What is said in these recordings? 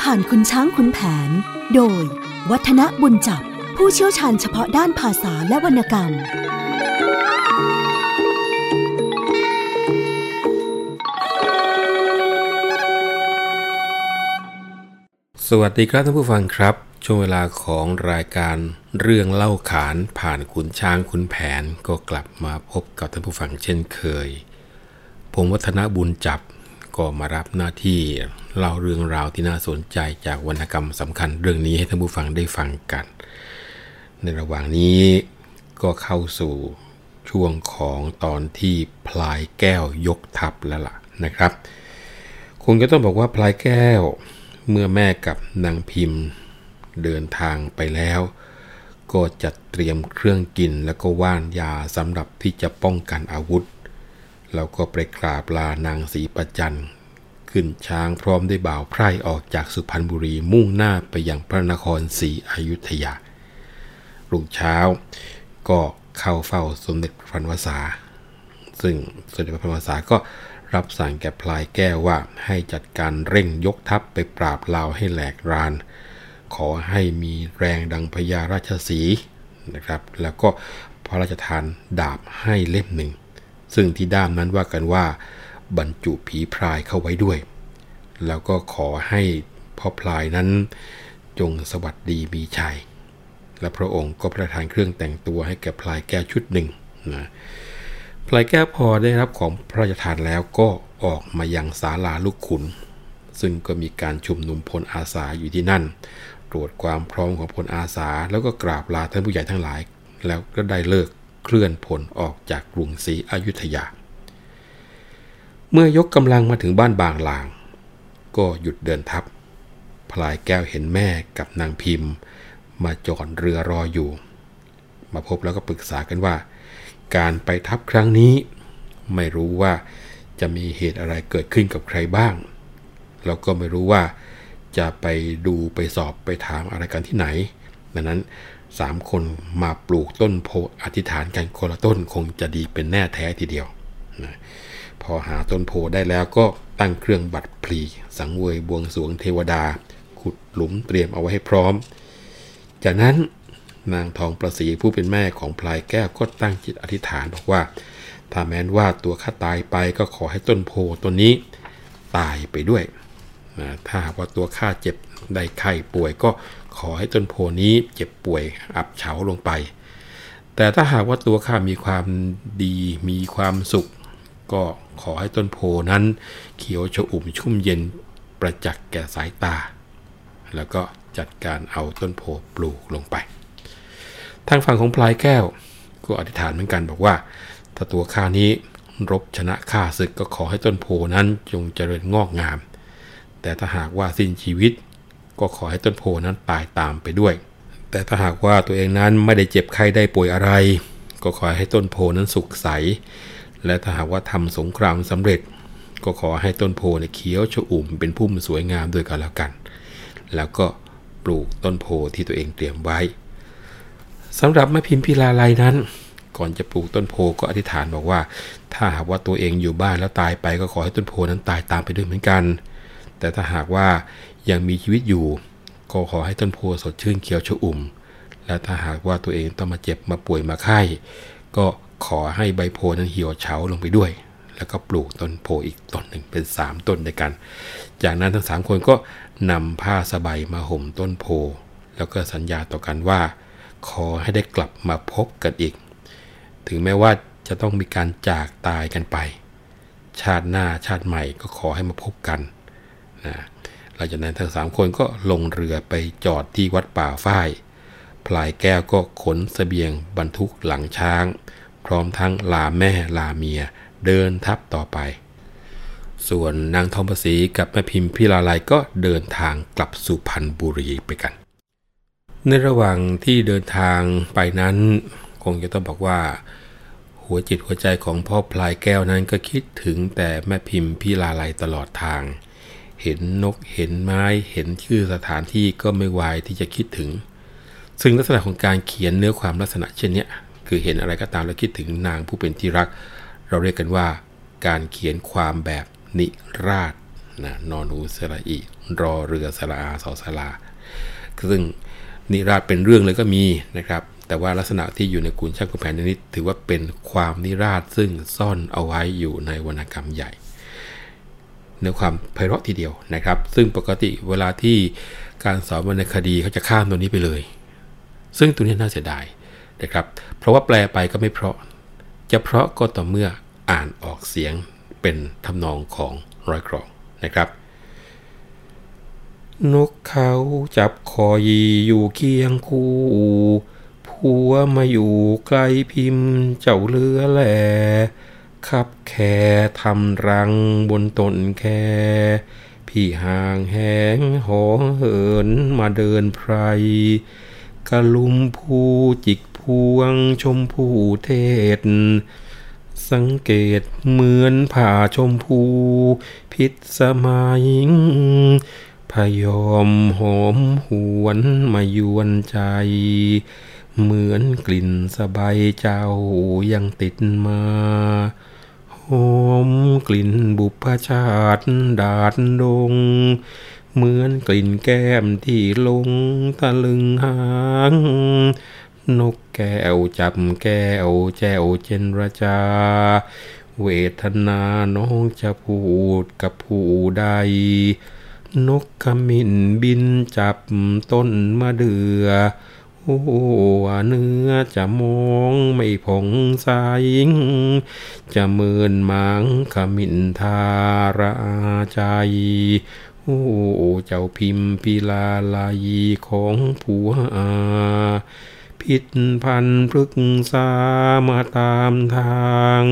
ผ่านคุณช้างคุณแผน โดย วัฒนบุญจับ ผู้เชี่ยวชาญเฉพาะด้านภาษาและวรรณกรรม สวัสดีครับท่านผู้ฟังครับ ช่วงเวลาของรายการเรื่องเล่าขานผ่านขุนช้างขุนแผนก็กลับมาพบกับท่านผู้ฟังเช่นเคย ผมวัฒนบุญจับ ก็มารับหน้าที่เล่าเรื่องราวที่น่าสนใจจากวรรณกรรมสำคัญเรื่องนี้ให้ท่านผู้ฟังได้ฟังกัน ในระหว่างนี้ก็เข้าสู่ช่วงของตอนที่พลายแก้วยกทัพแล้วล่ะนะครับคุณก็ต้องบอกว่าพลายแก้ว เมื่อแม่กับนางพิมพ์เดินทางไปแล้ว ก็จัดเตรียมเครื่องกินแล้วก็ว่านยาสำหรับที่จะป้องกันอาวุธ แล้วก็ไปกราบลานางศรีประจัน ขึ้นช้างพร้อมด้วยบ่าวไพร่ออกจากสุพรรณบุรีมุ่งหน้าไปยังพระนครศรีอยุธยา รุ่งเช้าก็เข้าเฝ้าสมเด็จพระพันวษา ซึ่งสมเด็จพระพันวษาก็รับสั่งแก่พลายแก้วว่าให้จัดการเร่งยกทัพไปปราบลาวให้แหลกราน ขอให้มีแรงดังพญาราชสีนะครับ แล้วก็พระราชทานดาบให้เล่มหนึ่ง ซึ่งที่ด้ามนั้นว่ากันว่า บรรจุผีพรายเข้าไว้ด้วย แล้วก็ขอให้พ่อพลายนั้นจงสวัสดีมีชัย และพระองค์ก็ประทานเครื่องแต่งตัวให้แก่พลายแก้วชุดหนึ่งนะพลายแก้วพอได้รับของพระราชทานแล้วก็ออกมายังศาลาลูกขุน ซึ่งก็มีการชุมนุมพลอาสาอยู่ที่นั่น ตรวจความพร้อมของพลอาสา แล้วก็กราบลาท่านผู้ใหญ่ทั้งหลาย แล้วก็ได้เลิกเคลื่อนพลออกจากกรุงศรีอยุธยา เมื่อยกกำลังมาถึงบ้านบางลาง ก็หยุดเดินทัพพลายแก้วเห็นแม่กับนางพิมพ์ มาจอดเรือรออยู่ มาพบแล้วก็ปรึกษากันว่า การไปทัพครั้งนี้ ไม่รู้ว่าจะมีเหตุอะไรเกิดขึ้นกับใครบ้าง แล้วก็ไม่รู้ว่าจะไปดูไปสอบไปถามอะไรกันที่ไหน ดังนั้นสามคนมาปลูกต้นโพอธิษฐานกันคนละต้นคงจะดีเป็นแน่แท้ทีเดียวนะ อหาต้นโพได้แล้วก็ตั้งเครื่องบัตรพลีสังเวยบวงสรวงเทวดา ขุดหลุมเตรียมเอาไว้ให้พร้อม จากนั้นนางทองประสีผู้เป็นแม่ของพลายแก้วก็ตั้งจิตอธิษฐานบอกว่า ถ้าแม้นว่าตัวข้าตายไปก็ขอให้ต้นโพต้นนี้ตายไปด้วยนะถ้าหากว่าตัวข้าเจ็บได้ไข้ป่วยก็ขอให้ต้นโพนี้เจ็บป่วยอับเฉาลงไป แต่ถ้าหากว่าตัวข้ามีความดีมีความสุข ก็ ขอให้ต้นโพนั้น เขียวชอุ่มชุ่มเย็นประจักษ์แก่สายตา แล้วก็จัดการเอาต้นโพปลูกลงไป ทางฝั่งของพลายแก้ว ก็อธิษฐานเหมือนกันบอกว่า ถ้าตัวข้านี้รบชนะข้าศึกก็ขอให้ต้นโพนั้นจงเจริญงอกงาม แต่ถ้าหากว่าสิ้นชีวิต ก็ขอให้ต้นโพนั้นตายตามไปด้วย แต่ถ้าหากว่าตัวเองนั้นไม่ได้เจ็บไข้ได้ป่วยอะไร ก็ขอให้ต้นโพนั้นสุขใส และถ้าหากว่าทำสงครามสำเร็จ ก็ขอให้ต้นโพในเขียวชอุ่มเป็นพุ่มสวยงามด้วยกันแล้วกัน แล้วก็ปลูกต้นโพที่ตัวเองเตรียมไว้สำหรับแม่พิมพิลาไลนั้น ก่อนจะปลูกต้นโพก็อธิษฐานบอกว่า ถ้าหากว่าตัวเองอยู่บ้านแล้วตายไปก็ขอให้ต้นโพนั้นตายตามไปด้วยเหมือนกัน แต่ถ้าหากว่ายังมีชีวิตอยู่ ก็ขอให้ต้นโพสดชื่นเขียวชอุ่ม และถ้าหากว่าตัวเองต้องมาเจ็บมาป่วยมาไข้ ก็ ขอให้ใบโพนั้นเหี่ยวเฉาลงไปด้วย แล้วก็ปลูกต้นโพอีกต้นหนึ่งเป็น 3 ต้นด้วยกัน จากนั้นทั้ง 3 คนก็นำผ้าสบายมาห่มต้นโพ แล้วก็สัญญาต่อกันว่า ขอให้ได้กลับมาพบกันอีก ถึงแม้ว่าจะต้องมีการจากตายกันไป ชาติหน้าชาติใหม่ก็ขอให้มาพบกันนะหลังจากนั้นทั้งสามคนก็ลงเรือไปจอดที่วัดป่าฝ้าย พลายแก้วก็ขนสเสบียงบรรทุกหลังช้าง พร้อมทั้งลาแม่ลาเมีย เดินทับต่อไป ส่วนนางทองประสีกับแม่พิมพ์พิลาไลก็เดินทางกลับสุพรรณบุรีไปกัน ในระหว่างที่เดินทางไปนั้น คงจะต้องบอกว่า หัวจิตหัวใจของพ่อพลายแก้วนั้นก็คิดถึงแต่แม่พิมพ์พิลาไลตลอดทาง เห็นนกเห็นไม้เห็นชื่อสถานที่ก็ไม่วายที่จะคิดถึงซึ่งลักษณะของการเขียนเนื้อความลักษณะเช่นนี้ คือเห็นอะไรก็ตามแล้วคิดถึงนางผู้เป็นที่รัก เราเรียกกันว่า การเขียนความแบบนิราศนะนอนูสระอีรอเรือสระอาสอสลา ซึ่งนิราศเป็นเรื่องเลยก็มีนะครับ แต่ว่าลักษณะที่อยู่ในกุนช่างขุแผนนี้ถือว่าเป็นความนิราศซึ่งซ่อนเอาไว้อยู่ในวรรณกรรมใหญ่เนื้อความไพเราะทีเดียวนะครับ ซึ่งปกติเวลาที่การสอนวรรณคดีเขาจะข้ามตัวนี้ไปเลย ซึ่งตัวนี้น่าเสียดาย นะครับ เพราะว่าแปลไปก็ไม่เพราะ จะเพราะก็ต่อเมื่ออ่านออกเสียงเป็นทำนองของร้อยกรองนะครับ นกเขาจับคอยอยู่เคียงคู่ผัวมาอยู่ใกล้พิมพ์เจ้าเรือแหล่ขับแค่ทำรังบนต้นแค่พี่ห่างแหงหอเหินมาเดินไพรกะลุมผู้จิก วงชมผู้เทศ สังเกตเหมือนผ่าชมพู พิษสมัยพยอมหอมหวนมายวนใจ เหมือนกลิ่นสบายเจ้ายังติดมาหอมกลิ่นบุพชาติดาดดง เหมือนกลิ่นแก้มที่ลงตะลึงหาง นกแก้วจับแก้วแจวเจนรจา เวทนาน้องจะพูดกับผู้ใด นกขมิ้นบินจับต้นมะเดือโอ้เนื้อจะมองไม่ผงใสจะเมินมังขมินทาราใจโอ้เจ้าพิมพิลาลายของผัวอา พิษพันพฤกษามาตามทาง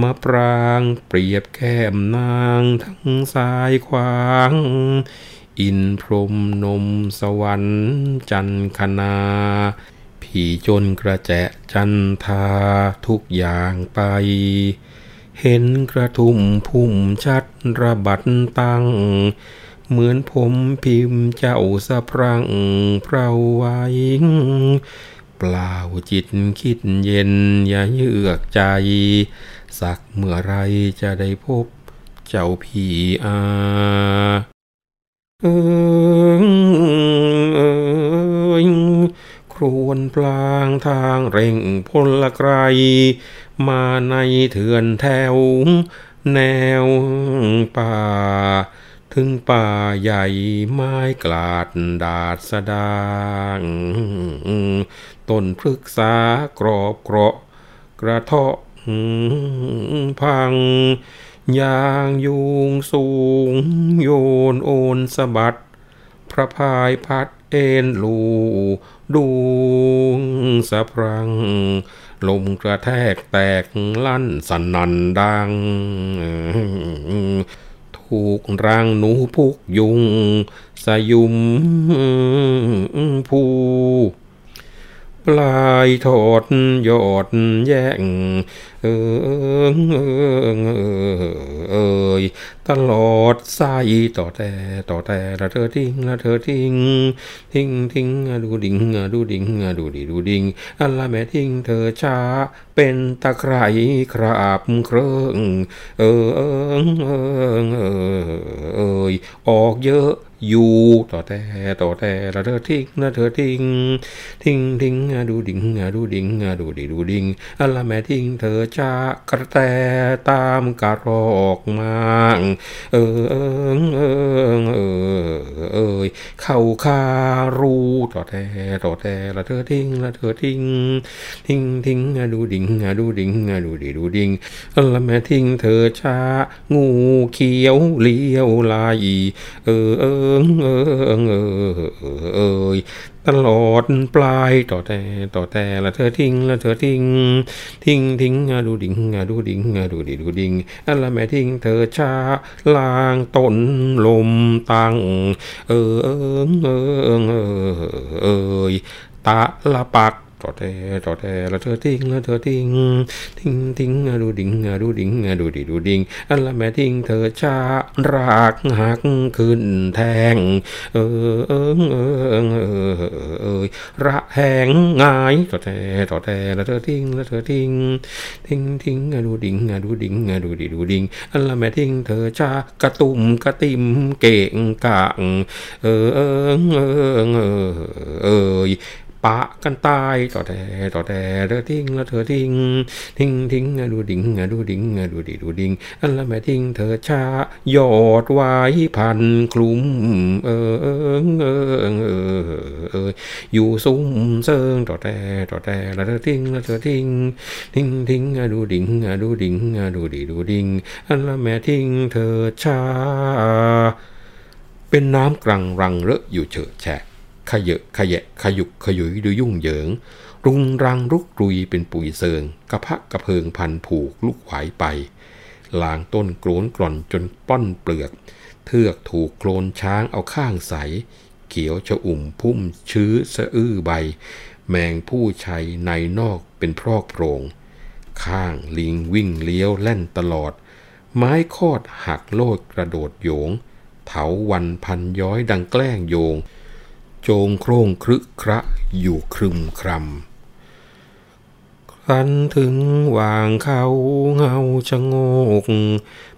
มาปรางเปรียบแก้มนางทั้งสายขวาง อินพรมนมสวรรค์จันคนาผีจนกระแจะจันทาทุกอย่างไป เห็นกระทุ่มพุ่มชัดระบัดตั้ง เหมือนผมพิมพ์เจ้าสะพรังเพราไว้เปล่าจิตคิดเย็นอย่าเยือกใจ สักเมื่อไรจะได้พบเจ้าผีอาเออครวนพลางทางเร่งพลไกร มาในเถื่อนแถว แนวป่า ถึงป่าใหญ่ไม้กลาดดาดสดางต้นพฤกษากรอบเกราะกระเทาะพังยางยุงสูง โยนโอนสะบัด พระพายพัดเอ็นลูดวงสะพรัง ลมกระแทกแตกลั่นสนันดัง ถูกรังหนูพุกยุง สยุมผู้ ปลายถอดยอดแย่งเออเออเอยตลอดสายต่อแต่ต่อแต่ละเธอทิ้งละเธอทิ้งทิ้งทิ้งดูดิ่งดูดิ่งดูดิดูดิ่งอัลละแม่ทิ้งเธอช้าเป็นตะไคร่คราบเครื่องเออเออเออเอยออกเยอะ ยู่ต่อแต่ต่อแต่ละเธอทิ้งละเธอทิ้งทิ้งทิ้งดูดิ่งดูดิ่งดูดิดูดิ่งอัลละแม่ทิ้งเธอช้ากระแตตามกระรอกมาเออเออเออเออเอยเข้าคารูต่อแต่ต่อแต่ละเธอทิ้งละเธอทิ้งทิ้งทิ้งดูดิ่งดูดิ่งดูดิดูดิ่งละแม่ทิ้งเธอช้างูเขียวเลี้ยวลายเออเออเออเออเอยตลอดปลายต่อแต่ต่อแต่ละเธอทิ้งละเธอทิ้ง ทิ้งทิ้งดูดิ่งดูดิ่งดูดิดูดิ่งอันละแม่ทิ้งเธอชาลางตนลมตังเออเออเออเออเออตาละปัก ต่อแต่ต่อแต่ละเธอทิ้งละเธอทิ้งทิ้งทิ้งดูดิ่งดูดิ่งดูดิดูดิ่งอันละแม่ทิ้งเธอชารากหักขึ้นแทง เออเออเออเออเออระแหงง่ายต่อแต่ต่อแต่ละเธอทิ้งละเธอทิ้งทิ้งทิ้งดูดิ่งดูดิ่งดูดิดูดิ่งอันละแม่ทิ้งเธอชากระตุ่มกระติมเก่งกะเออเออเออเออเออ ปะกันตายต่อแต่ต่อแต่เธอทิ้งแล้วเธอทิ้งทิ้งทิ้งดูดิ่งดูดิ่งดูดิดูดิ่งอันละแม่ทิ้งเธอชายอดไว้พันคลุมเออเออเออเออเอออยู่ซุ้มเซิงต่อแต่ต่อแต่แล้วเธอทิ้งแล้วเธอทิ้งทิ้งทิ้งดูดิ่งดูดิ่งดูดิดูดิ่งอันละแม่ทิ้งเธอชาเป็นน้ำกรังรังเลอะอยู่เฉอะแฉะ ขยะขยะขยุกขยุยดูยุ่งเหยิง รุงรังรุกรุยเป็นปุ๋ยเซิง กระพะกระเพิงพันผูกลุกไหวไปลางต้นโกรนกร่อนจนป้อนเปลือก เทือกถูกโคลนช้างเอาข้างใส เขียวชะอุ่มพุ่มชื้อสะอื้อใบ แมงผู้ชัยในนอกเป็นพรอกโปรง ข้างลิงวิ่งเลี้ยวแล่นตลอด ไม้คอดหักโลดกระโดดโยง เถาวันพันย้อยดังแกล้งโยง โจงโครงครึกคระอยู่ครึมครำครั้นถึงวางเขาเงาชะโงก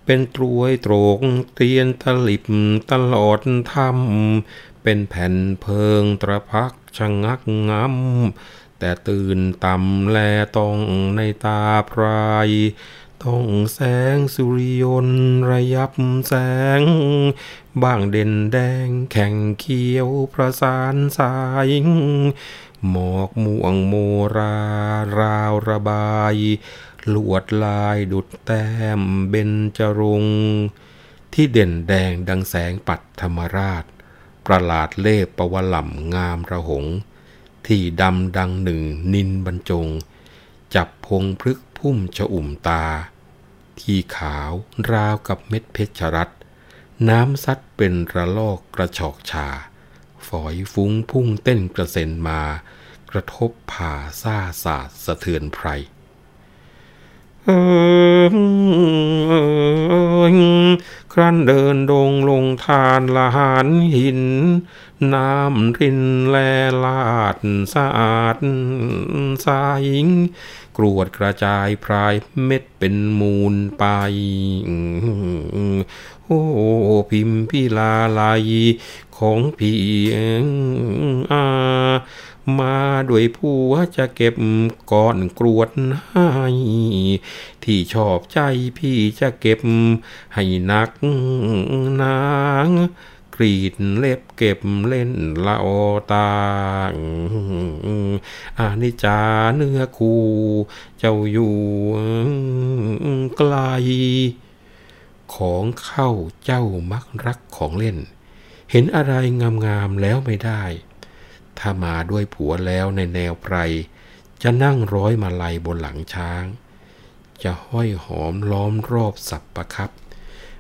เป็นตรวยโตรกเตียนตะลิบตลอดทำเป็นแผ่นเพิงตระพักชะงักงำแต่ตื่นต่ำแลต้องในตาพราย ต้องแสงสุริยนระยับแสง บ้างเด่นแดงแข่งเขียวประสานสาย หมอกม่วงโมราราวระบาย ลวดลายดุดแต้มเบญจรงที่เด่นแดงดังแสงปัดธรรมราช ประหลาดเล่ปวล่ำงามระหง ที่ดำดังหนึ่งนินบรรจง จับพงพฤกพุ่มชะอุ่มตา ที่ขาวราวกับเม็ดเพชรรัต น้ำซัดเป็นระลอกกระชอกชา ฝอยฟุ้งพุ่งเต้นกระเซ็นมา กระทบผ่าซ่าสาดสะเทือนไพรเออเออครั้นเดินดงลงทานละหานหิน น้ำรินแลลาดสะอาดสายกรวดกระจายพรายเม็ดเป็นมูลไป โอ้พิมพิลาลายของพี่อามาด้วยผัวจะเก็บก่อนกรวดให้ที่ชอบใจพี่จะเก็บให้นักนางกรีดเล็บเก็บเล่นละอตาอานิจาเนื้อคูเจ้าอยู่ไกล ของเข้าเจ้ามักรักของเล่น เห็นอะไรงามๆแล้วไม่ได้ ถ้ามาด้วยผัวแล้วในแนวไพร จะนั่งร้อยมาลัยบนหลังช้าง จะห้อยหอมล้อมรอบสับประครับ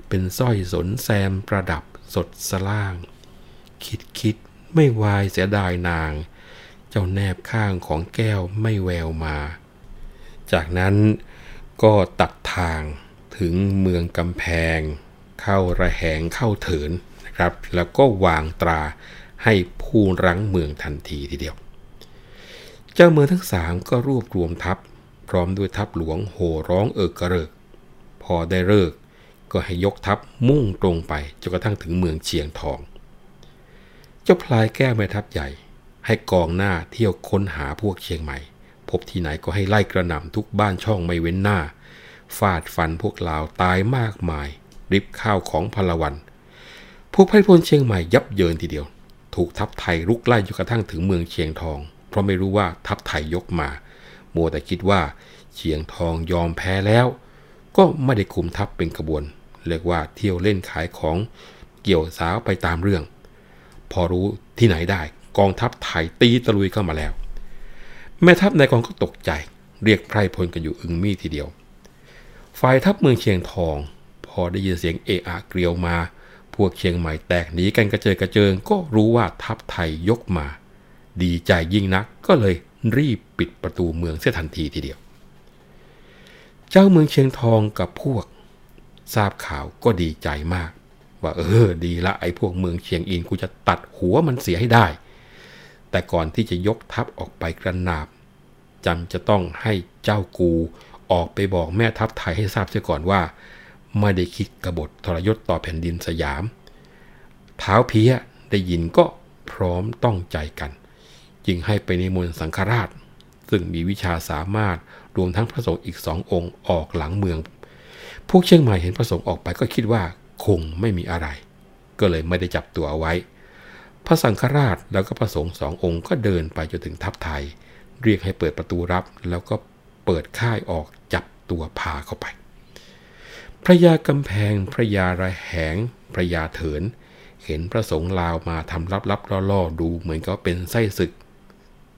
เป็นสร้อยสนแซมประดับสดสล่าง คิดคิดไม่วายเสียดายนาง เจ้าแนบข้างของแก้วไม่แววมา จากนั้นก็ตัดทาง ถึงเมืองกำแพง เข้าระแหงเข้าเถินนะครับ แล้วก็วางตราให้ผู้รั้งเมืองทันทีทีเดียว เจ้าเมืองทั้งสามก็รวบรวมทัพ พร้อมด้วยทัพหลวงโห่ร้องเอิกกระเริก พอได้เลิกก็ให้ยกทัพมุ่งตรงไปจนกระทั่งถึงเมืองเชียงทอง เจ้าพลายแก้วแม่ทัพใหญ่ ให้กองหน้าเที่ยวค้นหาพวกเชียงใหม่ พบที่ไหนก็ให้ไล่กระหน่ำทุกบ้านช่องไม่เว้นหน้า ฟาดฟันพวกลาวตายมากมาย ริบข้าวของพลวัน พวกไพพลเชียงใหม่ยับเยินทีเดียว ถูกทัพไทยรุกไล่จนกระทั่งถึงเมืองเชียงทอง เพราะไม่รู้ว่าทัพไทยยกมา มัวแต่คิดว่าเชียงทองยอมแพ้แล้ว ก็ไม่ได้คุมทัพเป็นกระบวน เรียกว่าเที่ยวเล่นขายของเกี่ยวสาวไปตามเรื่อง พอรู้ที่ไหนได้ กองทัพไทยตีตะลุยเข้ามาแล้ว แม่ทัพในกองก็ตกใจ เรียกไพรพลกันอยู่อึงมีทีเดียว ฝ่ายทัพเมืองเชียงทอง พอได้ยินเสียงเอะอะเกลียวมา พวกเชียงใหม่แตกหนีกันกระเจิงกระเจิงก็รู้ว่าทัพไทยยกมา ดีใจยิ่งนักก็เลยรีบปิดประตูเมืองเสียทันทีทีเดียว เจ้าเมืองเชียงทองกับพวก ทราบข่าวก็ดีใจมาก ว่าเออดีละไอ้พวกเมืองเชียงอินกูจะตัดหัวมันเสียให้ได้ แต่ก่อนที่จะยกทัพออกไปกระนาบจำจะต้องให้เจ้ากู ออกไปบอกแม่ทัพไทยให้ทราบเสียก่อนว่า ไม่ได้คิดกบฏทรยศต่อแผ่นดินสยามเท้าเพียได้ยินก็พร้อมต้องใจกัน จึงให้ไปในมนสังฆราช ซึ่งมีวิชาสามารถรวมทั้งพระสงฆ์อีกสององค์ออกหลังเมือง พวกเชียงใหม่เห็นพระสงฆ์ออกไปก็คิดว่าคงไม่มีอะไร ก็เลยไม่ได้จับตัวเอาไว้ พระสังฆราชแล้วก็พระสงฆ์สององค์ก็เดินไปจนถึงทัพไทย เรียกให้เปิดประตูรับแล้วก็ เปิดค่ายออกจับตัวพาเข้าไป พระยากำแพงพระยาระแหง พระยาเถิน เห็นพระสงฆ์ลาวมาทำลับๆล่อๆดูเหมือนกับเป็นไส้ศึก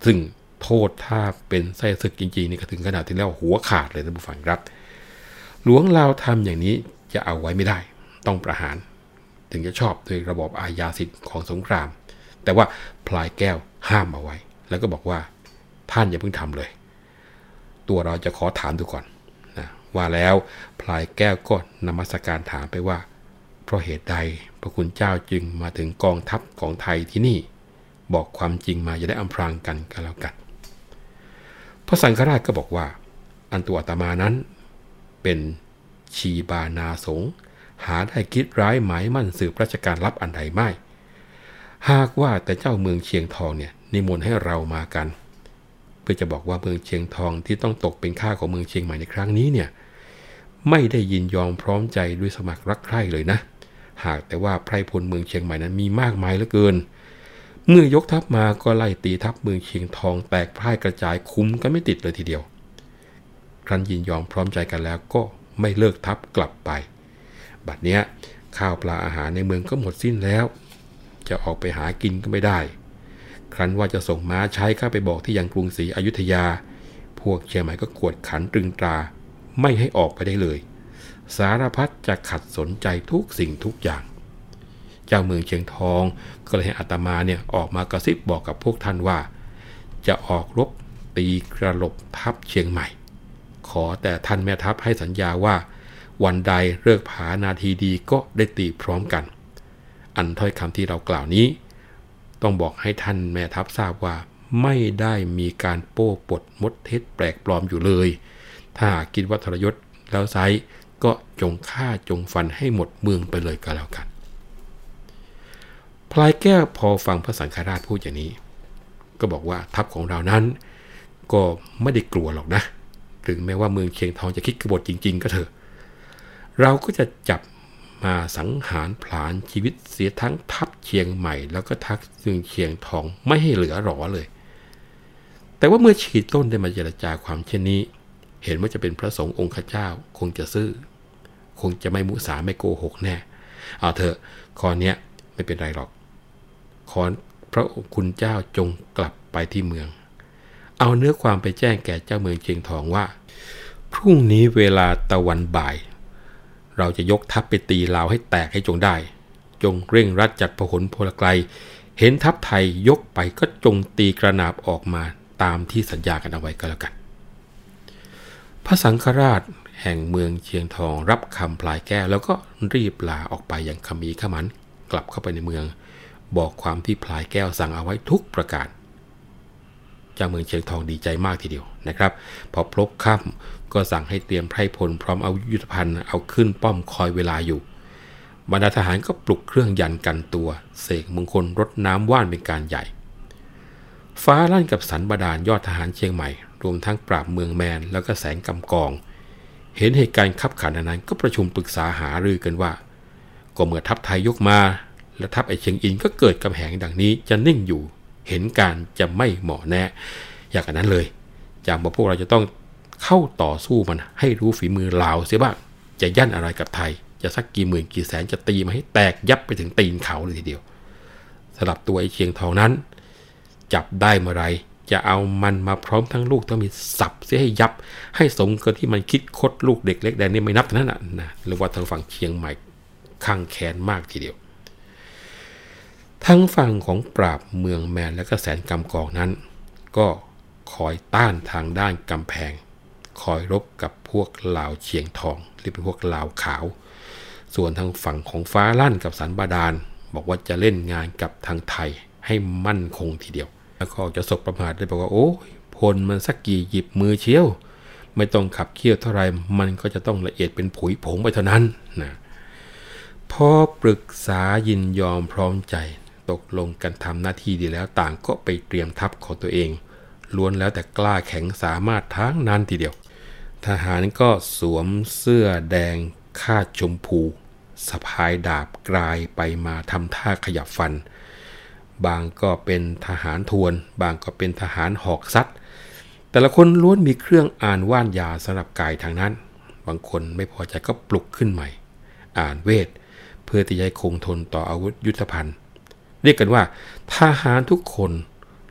ซึ่งโทษถ้าเป็นไส้ศึกจริงๆนี่ก็ถึงขนาดที่แล้วหัวขาดเลยท่านผู้ฟังครับ หลวงลาวทำอย่างนี้จะเอาไว้ไม่ได้ ต้องประหาร ถึงจะชอบโดยระบบอาญาสิทธิ์ของสงคราม แต่ว่าพลายแก้วห้ามเอาไว้ แล้วก็บอกว่าท่านอย่าเพิ่งทำเลย ตัวเราจะขอถามดูก่อนนะว่าแล้วพลายแก้วก็นมัสการถามไปว่า เพราะเหตุใดพระคุณเจ้าจึงมาถึงกองทัพของไทยที่นี่ บอกความจริงมาจะได้อำพรางกันกันแล้วกัน พระสังฆราชก็บอกว่า อันตัวอาตมานั้น เป็นชีบานาสงหาได้คิดร้ายหมายมั่นสืบราชการรับอันใดไม่ หากว่าแต่เจ้าเมืองเชียงทองเนี่ยนิมนต์ให้เรามากัน พื่อจะบอกว่าเมืองเชียงทองที่ต้องตกเป็นข้าของเมืองเชียงใหม่ในครั้งนี้เนี่ยไม่ได้ยินยอมพร้อมใจด้วยสมัครรักใคร่เลยนะ หากแต่ว่าไพรพลเมืองเชียงใหม่นั้นมีมากมายเหลือเกิน เมื่อยกทัพมาก็ไล่ตีทัพเมืองเชียงทองแตกพ่ายกระจายคุ้มกันไม่ติดเลยทีเดียว ครั้นยินยอมพร้อมใจกันแล้วก็ไม่เลิกทัพกลับไป บัดเนี้ยข้าวปลาอาหารในเมืองก็หมดสิ้นแล้ว จะออกไปหากินก็ไม่ได้ ครั้นว่าจะส่งม้าใช้ข้าไปบอกที่ยังกรุงศรีอยุธยา พวกเชียงใหม่ก็กวดขันตรึงตรา ไม่ให้ออกไปได้เลย สารพัดจะขัดสนใจทุกสิ่งทุกอย่าง เจ้าเมืองเชียงทองก็เลยให้อัตมาเนี่ยออกมากระซิบบอกกับพวกท่านว่า จะออกรบตีกระลบทัพเชียงใหม่ ขอแต่ท่านแม่ทัพให้สัญญาว่า วันใดเลิกผานาทีดีก็ได้ตีพร้อมกัน อันถ้อยคำที่เรากล่าวนี้ ต้องบอกให้ท่านแม่ทัพทราบว่า ไม่ได้มีการโป้ปดมดเท็จแปลกปลอมอยู่เลย ถ้าคิดว่าทรยศแล้วไซก็จงฆ่าจงฟันให้หมดเมืองไปเลยก็แล้วกัน พลายแก้วพอฟังพระสังฆราชพูดอย่างนี้ ก็บอกว่าทัพของเรานั้น ก็ไม่ได้กลัวหรอกนะ ถึงแม้ว่าเมืองเชียงทองจะคิดกบฏจริง ๆ ก็เถอะ เราก็จะจับ มาสังหารผลาญชีวิตเสียทั้งทัพเชียงใหม่ แล้วก็ทัพซึ่งเชียงทองไม่ให้เหลือหรอเลย แต่ว่าเมื่อฉีดต้นได้มาเจรจาความเช่นนี้ เห็นว่าจะเป็นพระสงฆ์องค์ข้าเจ้าคงจะซื่อ คงจะไม่มุสาไม่โกหกแน่ เอาเถอะข้อนี้ไม่เป็นไรหรอกขอพระคุณเจ้าจงกลับไปที่เมือง เอาเนื้อความไปแจ้งแก่เจ้าเมืองเชียงทองว่า พรุ่งนี้เวลาตะวันบ่าย เราจะยกทัพไปตีลาวให้แตกให้จงได้ จงเร่งรัดจัดพหลพลไกล เห็นทัพไทยยกไปก็จงตีกระนาบออกมาตามที่สัญญากันเอาไว้ก็แล้วกัน พระสังฆราชแห่งเมืองเชียงทองรับคำพลายแก้วแล้วก็รีบลาออกไปอย่างขมีขมัน กลับเข้าไปในเมือง บอกความที่พลายแก้วสั่งเอาไว้ทุกประการเจ้าเมืองเชียงทองดีใจมากทีเดียวนะครับ พอพลบค่ำ ก็สั่งให้เตรียมไพรพลพร้อมเอายุทธภัณฑ์เอาขึ้นป้อมคอยเวลาอยู่ บรรดาทหารก็ปลุกเครื่องยันกันตัว เสกมงคลรดน้ำว่านเป็นการใหญ่ ฟ้าลั่นกับสันบดาลยอดทหารเชียงใหม่ รวมทั้งปราบเมืองแมนแล้วก็แสงกำกอง เห็นเหตุการณ์ขับขันนั้นก็ประชุมปรึกษาหารือกันว่า ก็เมื่อทัพไทยยกมา และทัพไอเชียงอินก็เกิดกำแหงดังนี้จะนิ่งอยู่ เห็นการจะไม่เหมาะแน่อย่างนั้นเลยจากว่าพวกเราจะต้อง เข้าต่อสู้มันให้รู้ฝีมือลาวเสียบ้างจะยั่นอะไรกับไทย จะสักกี่หมื่นกี่แสนจะตีมาให้แตกยับไปถึงตีนเขาเลยทีเดียวสำหรับตัวไอ้เชียงทองนั้น จับได้เมื่อไรจะเอามันมาพร้อมทั้งลูกต้องมีสับเสียให้ยับ ให้สมกับที่มันคิดคดลูกเด็กเล็กแดงนี่ไม่นับนั่นนะหรือว่าทางฝั่งเชียงใหม่ข้างแขนมากทีเดียว ทั้งฝั่งของปราบเมืองแมนและก็แสนกำกองนั้น ก็คอยต้านทางด้านกำแพง คอยรบกับพวกลาวเชียงทองหรือเป็นพวกลาวขาว ส่วนทางฝั่งของฟ้าลั่นกับสันบาดาลบอกว่าจะเล่นงานกับทางไทยให้มั่นคงทีเดียว แล้วก็จะสบประมาทได้บอกว่าโอ้พลมันสักกี่หยิบมือเชียว ไม่ต้องขับเคี่ยวเท่าไรมันก็จะต้องละเอียดเป็นผุยผงไปเท่านั้นนะพอปรึกษายินยอมพร้อมใจ ตกลงกันทำหน้าที่ดีแล้วต่างก็ไปเตรียมทัพของตัวเองล้วนแล้วแต่กล้าแข็งสามารถทั้งนั้นทีเดียว ทหารก็สวมเสื้อแดงคาดชมพูสะพายดาบกลายไปมาทำท่าขยับฟัน บางก็เป็นทหารทวน บางก็เป็นทหารหอกซัดแต่ละคนล้วนมีเครื่องอ่านว่านยาสำหรับกายทางนั้น บางคนไม่พอใจก็ปลุกขึ้นใหม่ อ่านเวท เพื่อที่จะคงทนต่ออาวุธยุทธภัณฑ์ เรียกกันว่าทหารทุกคน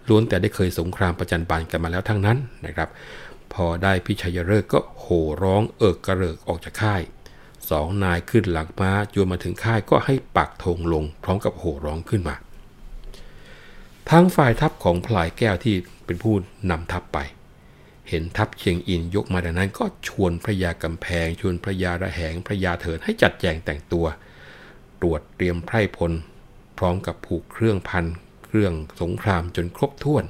ล้วนแต่ได้เคยสงครามประจันบานกันมาแล้วทั้งนั้นนะครับ พอได้พิชัยฤกษ์ก็โห่ร้องเอิกกระเริกออกจากค่ายสองนายขึ้นหลังม้าจนมาถึงค่ายก็ให้ปักธงลง พร้อมกับโห่ร้องขึ้นมา ทั้งฝ่ายทัพของพลายแก้วที่เป็นผู้นำทัพไป เห็นทัพเชียงอินยกมาดังนั้นก็ชวนพระยากำแพง ชวนพระยาระแหงพระยาเถิดให้จัดแจงแต่งตัว ตรวจเตรียมไพร่พล พร้อมกับผูกเครื่องพันเครื่องสงครามจนครบถ้วน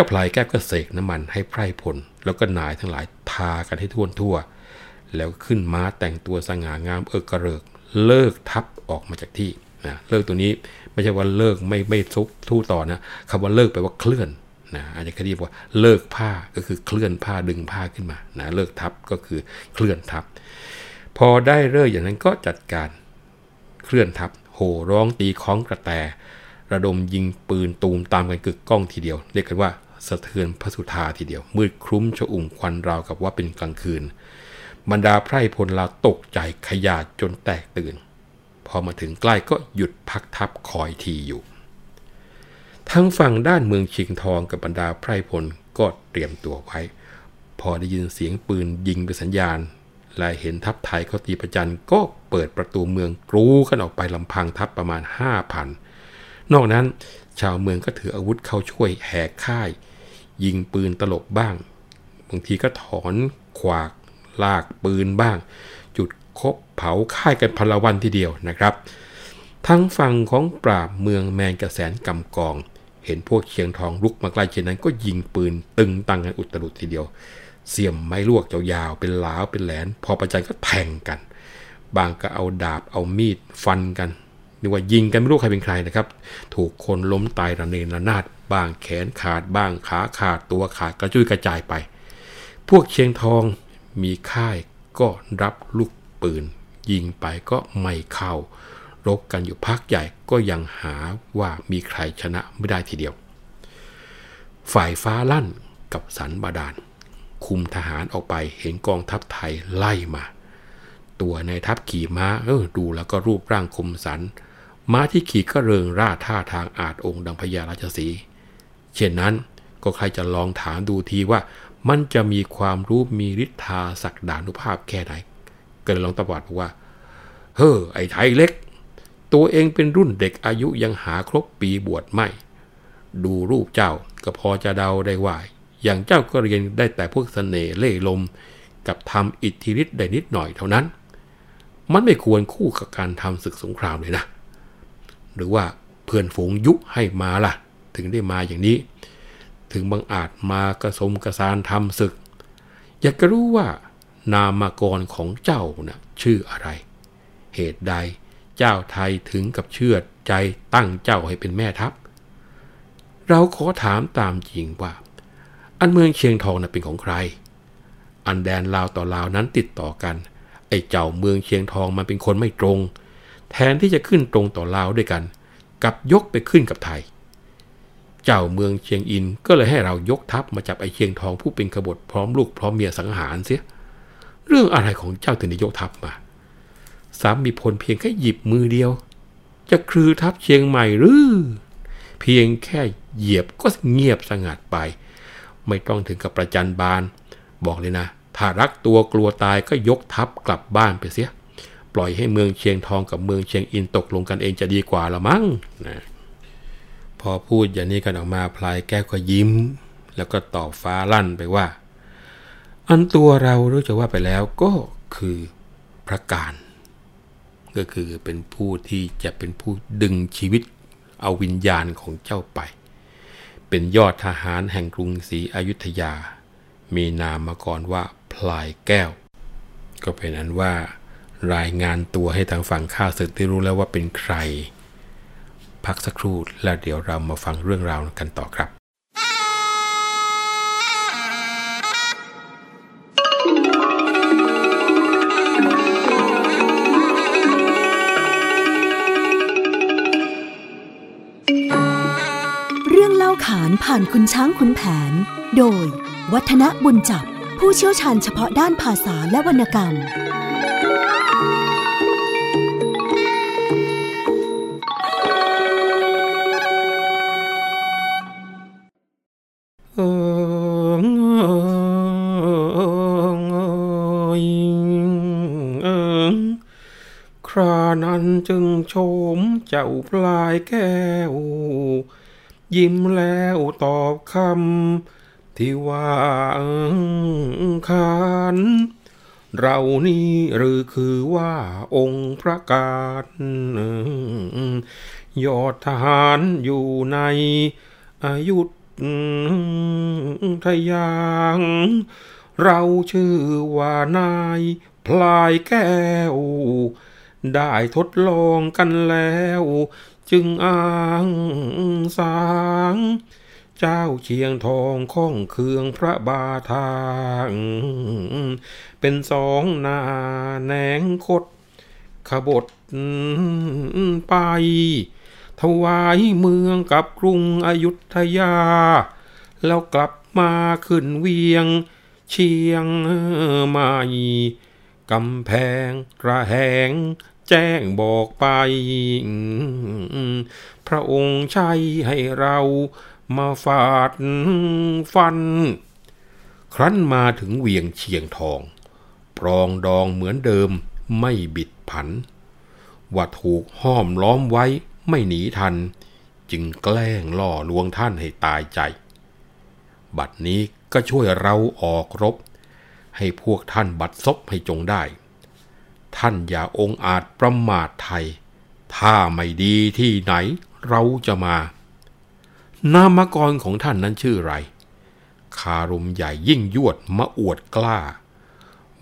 จ้าพลายแก้วก็เสกน้ำมันให้ไพร่พล แล้วก็นายทั้งหลายทากันให้ท่วทั่ว แล้วขึ้นม้าแต่งตัวสง่างามเอิกกระเริก เลิกทัพออกมาจากที่นะเลิกตัวนี้ไม่ใช่ว่าเลิกไม่ไม่ทุกทู่ต่อนะคำว่าเลิกแปลว่าเคลื่อนนะอาจจะเรียกว่าเลิกผ้าก็คือเคลื่อนผ้าดึงผ้าขึ้นมานะเลิกทับก็คือเคลื่อนทับ พอได้เลิกอย่างนั้นก็จัดการเคลื่อนทับ โห่ร้องตีค้องกระแตระดมยิงปืนตูมตามกันกึกก้องทีเดียว เรียกกันว่า สะเทือนพระสุธาทีเดียว มืดคลุ้มชอุ่มควันราวกับว่าเป็นกลางคืน บรรดาไพร่พลลาตกใจขยาดจนแตกตื่น พอมาถึงใกล้ก็หยุดพักทับคอยทีอยู่ ทั้งฝั่งด้านเมืองชิงทองกับบรรดาไพร่พลก็เตรียมตัวไว้ พอได้ยินเสียงปืนยิงเป็นสัญญาณและเห็นทัพไทยเขาตีประจันก็เปิดประตูเมืองกรูกันออกไปลำพังทัพประมาณ5,000นอกนั้น ชาวเมืองก็ถืออาวุธเข้าช่วยแหกค่าย ยิงปืนตลบบ้าง บางทีก็ถอนขวากลากปืนบ้าง จุดคบเผาค่ายกันพลวันทีเดียวนะครับ ทั้งฝั่งของปราบเมืองแมนกระแสนกำกอง เห็นพวกเชียงทองลุกมาใกล้เช่นนั้นก็ยิงปืนตึงตังกันอุตรุดทีเดียว เสียมไม้ลวกยาวๆเป็นหลาวเป็นแหลน พอประจันก็แทงกัน บางก็เอาดาบเอามีดฟันกัน นึกว่ายิงกันไม่รู้ใครเป็นใครนะครับ ถูกคนล้มตายระเนระนาดบ้างแขนขาดบ้างขาขาดตัวขาดกระจุยกระจายไป พวกเชียงทองมีค่ายก็รับลูกปืน ยิงไปก็ไม่เข้ารบกันอยู่พักใหญ่ก็ยังหาว่ามีใครชนะไม่ได้ทีเดียว ฝ่ายฟ้าลั่นกับสันบาดาล คุมทหารออกไปเห็นกองทัพไทยไล่มา ตัวในทัพขี่ม้าเออดูแล้วก็รูปร่างคมสัน ม้าที่ขี่ก็เริงร่าท่าทางอาจองค์ดังพญาราชสี เช่นนั้นก็ใครจะลองถามดูทีว่ามันจะมีความรู้มีฤทธาศักดานุภาพแค่ไหน ก็เลยลองตะวัดบอกว่า เฮ้อไอ้ไทยเล็ก ตัวเองเป็นรุ่นเด็กอายุยังหาครบปีบวชไม่ ดูรูปเจ้าก็พอจะเดาได้ว่า อย่างเจ้าก็เรียนได้แต่พวกสเสน่ห์เล่ลม กับทำอิทธิฤทธิ์ได้นิดหน่อยเท่านั้น มันไม่ควรคู่กับการทำศึกสงครามเลยนะ หรือว่าเพื่อนฝูงยุให้มาล่ะ ถึงได้มาอย่างนี้ ถึงบังอาจมากระสมกระสานทำศึก อยากจะรู้ว่านามากรของเจ้านะ่ะชื่ออะไร เหตุใดเจ้าไทยถึงกับเชื่อใจตั้งเจ้าให้เป็นแม่ทัพ เราขอถามตามจริงว่า อันเมืองเชียงทองนะ่ะเป็นของใคร อันแดนลาวต่อลาวนั้นติดต่อกัน ไอ้เจ้าเมืองเชียงทองมันเป็นคนไม่ตรง แทนที่จะขึ้นตรงต่อลาวด้วยกัน กับยกไปขึ้นกับไทย เจ้าเมืองเชียงอินก็เลยให้เรายกทัพมาจับไอเชียงทองผู้เป็นขบฏพร้อมลูกพร้อมเมียสังหารเสีย เรื่องอะไรของเจ้าถึงได้ยกทัพมา สามมีพลเพียงแค่หยิบมือเดียว จะคลือทัพเชียงใหม่หรือ เพียงแค่เหยียบก็เงียบสงัดไป ไม่ต้องถึงกับประจันบาน บอกเลยนะ ถ้ารักตัวกลัวตายก็ยกทัพกลับบ้านไปเสีย ปล่อยให้เมืองเชียงทองกับเมืองเชียงอินตกลงกันเองจะดีกว่าละมั้งนะพอพูดอย่างนี้กันออกมาพลายแก้วก็ยิ้ม แล้วก็ตอบฟ้าลั่นไปว่า อันตัวเรารู้จะว่าไปแล้วก็คือพระการ ก็คือเป็นผู้ที่จะเป็นผู้ดึงชีวิตเอาวิญญาณของเจ้าไป เป็นยอดทหารแห่งกรุงศรีอยุธยา มีนามมาก่อนว่าพลายแก้ว ก็เป็นอันว่า รายงานตัวให้ทางฝั่งข้าศึกได้รู้แล้วว่าเป็นใคร พักสักครู่แล้วเดี๋ยวเรามาฟังเรื่องราวกันต่อครับเรื่องเล่าขานผ่านคุณช้างคุณแผน โดย วัฒนบุญจับ ผู้เชี่ยวชาญเฉพาะด้านภาษาและวรรณกรรม ชมเจ้าพลายแก้ว ยิ้มแล้วตอบคำที่ว่างคานเรานี่หรือคือว่าองค์พระการยอดทหารอยู่ในอายุทยาง เราชื่อว่านายพลายแก้ว ได้ทดลองกันแล้ว จึงอ้างสาง เจ้าเชียงทองข้องเคืองพระบาทาง เป็นสองนาแหนงคด ขบฏไป ถวายเมืองกับกรุงอยุธยา แล้วกลับมาขึ้นเวียงเชียงใหม่ กำแพงกระแหงแจ้งบอกไป พระองค์ใช้ให้เรามาฟาดฟัน ครั้นมาถึงเวียงเชียงทอง ปรองดองเหมือนเดิมไม่บิดผัน ว่าถูกห้อมล้อมไว้ไม่หนีทัน จึงแกล้งล่อลวงท่านให้ตายใจ บัดนี้ก็ช่วยเราออกรบ ให้พวกท่านบัดซบให้จงได้ ท่านอย่าองอาจประมาทไทย ถ้าไม่ดีที่ไหนเราจะมา นามกรของท่านนั้นชื่อไร คารมใหญ่ยิ่งยวดมาอวดกล้า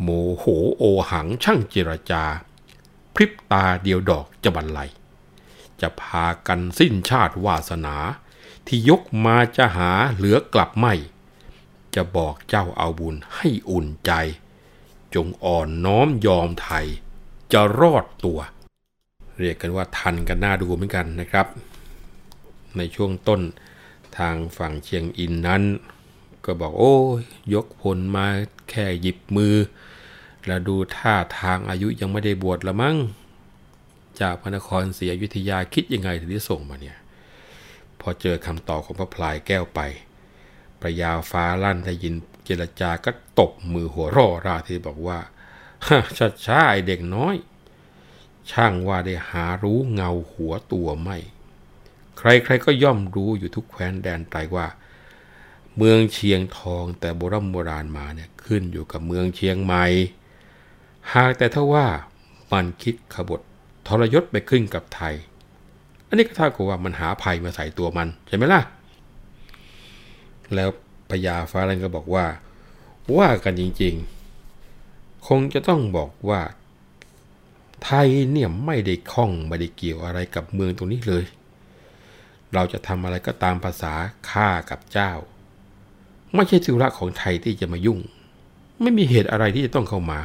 โมโหโอหังช่างเจรจา พริบตาเดียวดอกจะบรรลัย จะพากันสิ้นชาติวาสนา ที่ยกมาจะหาเหลือกลับไม่ จะบอกเจ้าเอาบุญให้อุ่นใจ จงอ่อนน้อมยอมไทย จะรอดตัว เรียกกันว่าทันกันหน่าดูเหมือนกันนะครับ ในช่วงต้นทางฝั่งเชียงอินนั้น ก็บอกโอ้ยยกพลมาแค่หยิบมือ แล้วดูท่าทางอายุยังไม่ได้บวชละมั้งจากพระนครศรีอยุธยาคิดยังไงถึงได้ส่งมาเนี่ย พอเจอคำตอบของพระพลายแก้วไป ประยาฟ้าลั่นได้ยินเจรจาก็ตบมือหัวร่อราทีบอกว่าชัดช้าไอเด็กน้อย ช่างว่าได้หารู้เงาหัวตัวไม่ ใครๆก็ย่อมรู้อยู่ทุกแคว้นแดนไตว่า เมืองเชียงทองแต่โบราณโบราณมาเนี่ยขึ้นอยู่กับเมืองเชียงใหม่หากแต่ถ้าว่ามันคิดขบฏทรยศไปขึ้นกับไทย อันนี้ก็เท่ากับว่ามันหาภัยมาใส่ตัวมันใช่ไหมล่ะ แล้วพญาฟ้าแลนก็บอกว่า ว่ากันจริงๆ คงจะต้องบอกว่า ไทยเนี่ยไม่ได้ข้องไม่ได้เกี่ยวอะไรกับเมืองตรงนี้เลย เราจะทำอะไรก็ตามภาษาข้ากับเจ้า ไม่ใช่ธุระของไทยที่จะมายุ่ง ไม่มีเหตุอะไรที่จะต้องเข้ามา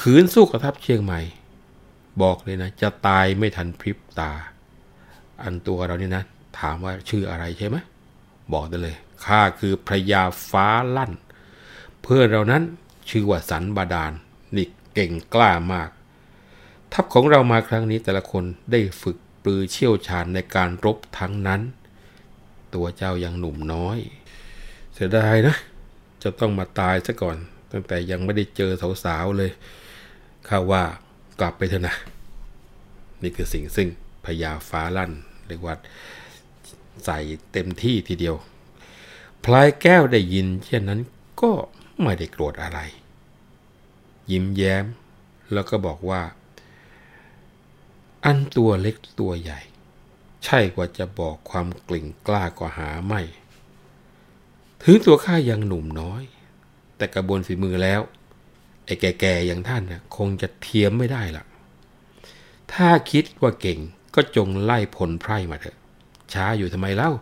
ขืนสู้กับทัพเชียงใหม่ บอกเลยนะ จะตายไม่ทันพริบตา อันตัวเราเนี่ยนะ ถามว่าชื่ออะไรใช่ไหมบอกได้เลย ข้าคือพระยาฟ้าลั่น เพื่อนเรานั้นชื่อว่าสันบาดาลนี่เก่งกล้ามาก ทัพของเรามาครั้งนี้แต่ละคนได้ฝึกปรือเชี่ยวชาญในการรบทั้งนั้น ตัวเจ้ายังหนุ่มน้อย เสียดายนะ จะต้องมาตายซะก่อน ตั้งแต่ยังไม่ได้เจอสาวๆเลยข้าว่ากลับไปเถอะนะ นี่คือสิ่งซึ่งพญาฟ้าลั่นเรียกว่าใส่เต็มที่ทีเดียว พลายแก้วได้ยินเช่นนั้นก็ไม่ได้โกรธอะไร ยิ้มแย้ม แล้วก็บอกว่า อันตัวเล็กตัวใหญ่ ใช่กว่าจะบอกความกลิ่งกล้ากว่าหาไม่ ถึงตัวข้ายังหนุ่มน้อย แต่กระบวนฝีมือแล้ว ไอ้แก่ๆอย่างท่านนะคงจะเทียมไม่ได้ละถ้าคิดว่าเก่งก็จงไล่พลไพร่มาเถอะ ช้าอยู่ทำไมเล่า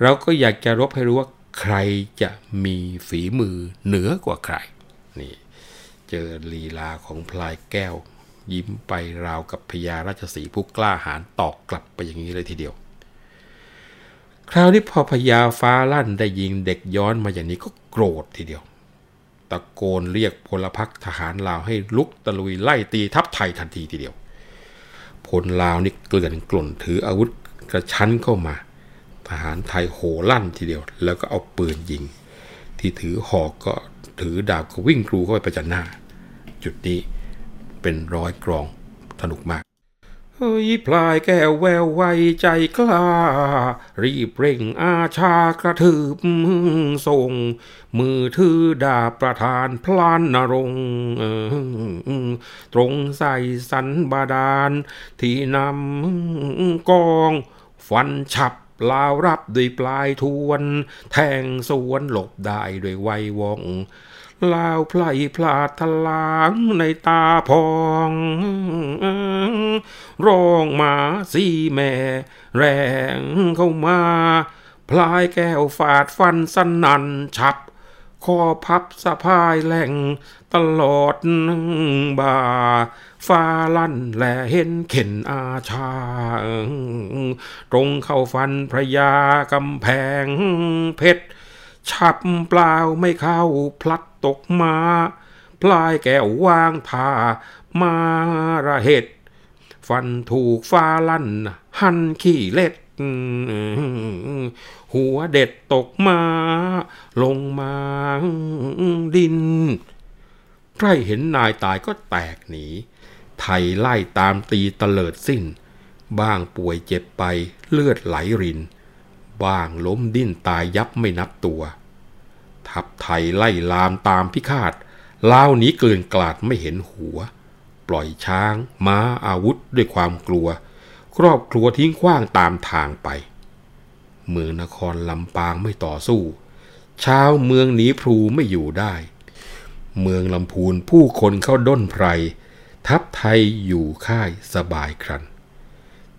เราก็อยากจะรบให้รู้ว่า ใครจะมีฝีมือเหนือกว่าใคร นี่เจอลีลาของพลายแก้ว ยิ้มไปราวกับพญาราชสีผู้กล้าหาญตอกกลับไปอย่างนี้เลยทีเดียว คราวนี้พอพญาฟ้าลั่นได้ยิงเด็กย้อนมาอย่างนี้ก็โกรธทีเดียว ตะโกนเรียกพลพรรคทหารลาวให้ลุกตะลุยไล่ตีทัพไทยทันทีทีเดียวพลลาวนี่เกลื่อนกล่นถืออาวุธกระชั้นเข้ามา ทหารไทยโหลั่นทีเดียว แล้วก็เอาปืนยิง ที่ถือหอกก็ถือดาบก็วิ่งกรูเข้าไปประจันหน้า จุดนี้เป็นร้อยกรองสนุกมากเฮ้ยพลายแก้วแววไวใจกล้า รีบเร่งอาชากระถืบส่ง มือถือดาบประธานพลานนรงตรงใส่สันบาดาลที่นำกอง ฟันฉับ เปล่ารับด้วยปลายทวน แทงสวนหลบได้ด้วยไววองลาวไพลพลาดทลางในตาพองร้องมาสีแม่ แรงเข้ามา พลายแก้วฝาดฟันสนันฉับคอพับสะพายแหล่งตลอดบ่า ฟ้าลั่นแลเห็นเข็นอาชา ตรงเข้าฟันพระยากำแพงเพชรฉับเปล่าไม่เข้าพลัดตกมาพลายแก้ววางท่ามาระเหตุฟันถูกฟ้าลั่น หันขี้เล็ด หัวเด็ดตกมา ลงมาดิน ใครเห็นนายตายก็แตกหนี ไทยไล่ตามตีเตลิดสิ้น บ้างป่วยเจ็บไปเลือดไหลริน บ้างล้มดิ้นตายยับไม่นับตัว ทัพไทยไล่ลามตามพิฆาตลาวหนีเกลื่อนกลาดไม่เห็นหัว ปล่อยช้าง ม้าอาวุธด้วยความกลัว ครอบครัวทิ้งขว้างตามทางไป เมืองนครลำปางไม่ต่อสู้ชาวเมืองหนีพลูไม่อยู่ได้ เมืองลำพูนผู้คนเข้าด้นไพร ทัพไทยอยู่ค่ายสบายครัน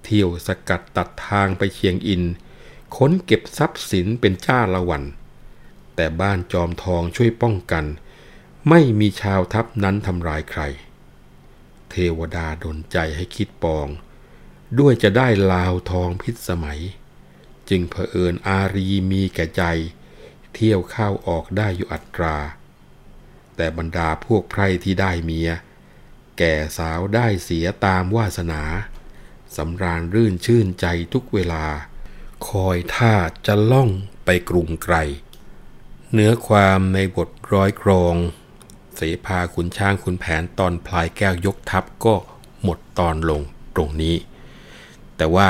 เที่ยวสกัดตัดทางไปเชียงอิน ค้นเก็บทรัพย์สินเป็นจ้าละวัน แต่บ้านจอมทองช่วยป้องกัน ไม่มีชาวทัพนั้นทำร้ายใคร เทวดาดนใจให้คิดปอง ด้วยจะได้ลาวทองพิษสมัย จึงเผอิญอารีมีแก่ใจ เที่ยวเข้าออกได้อยู่อัตรา แต่บรรดาพวกไพรที่ได้เมีย แก่สาวได้เสียตามวาสนาสำราญรื่นชื่นใจทุกเวลา คอยท่าจะล่องไปกรุงไกล เนื้อความในบทร้อยกรอง เสภาขุนช้างขุนแผนตอนพลายแก้วยกทัพก็หมดตอนลงตรงนี้ แต่ว่า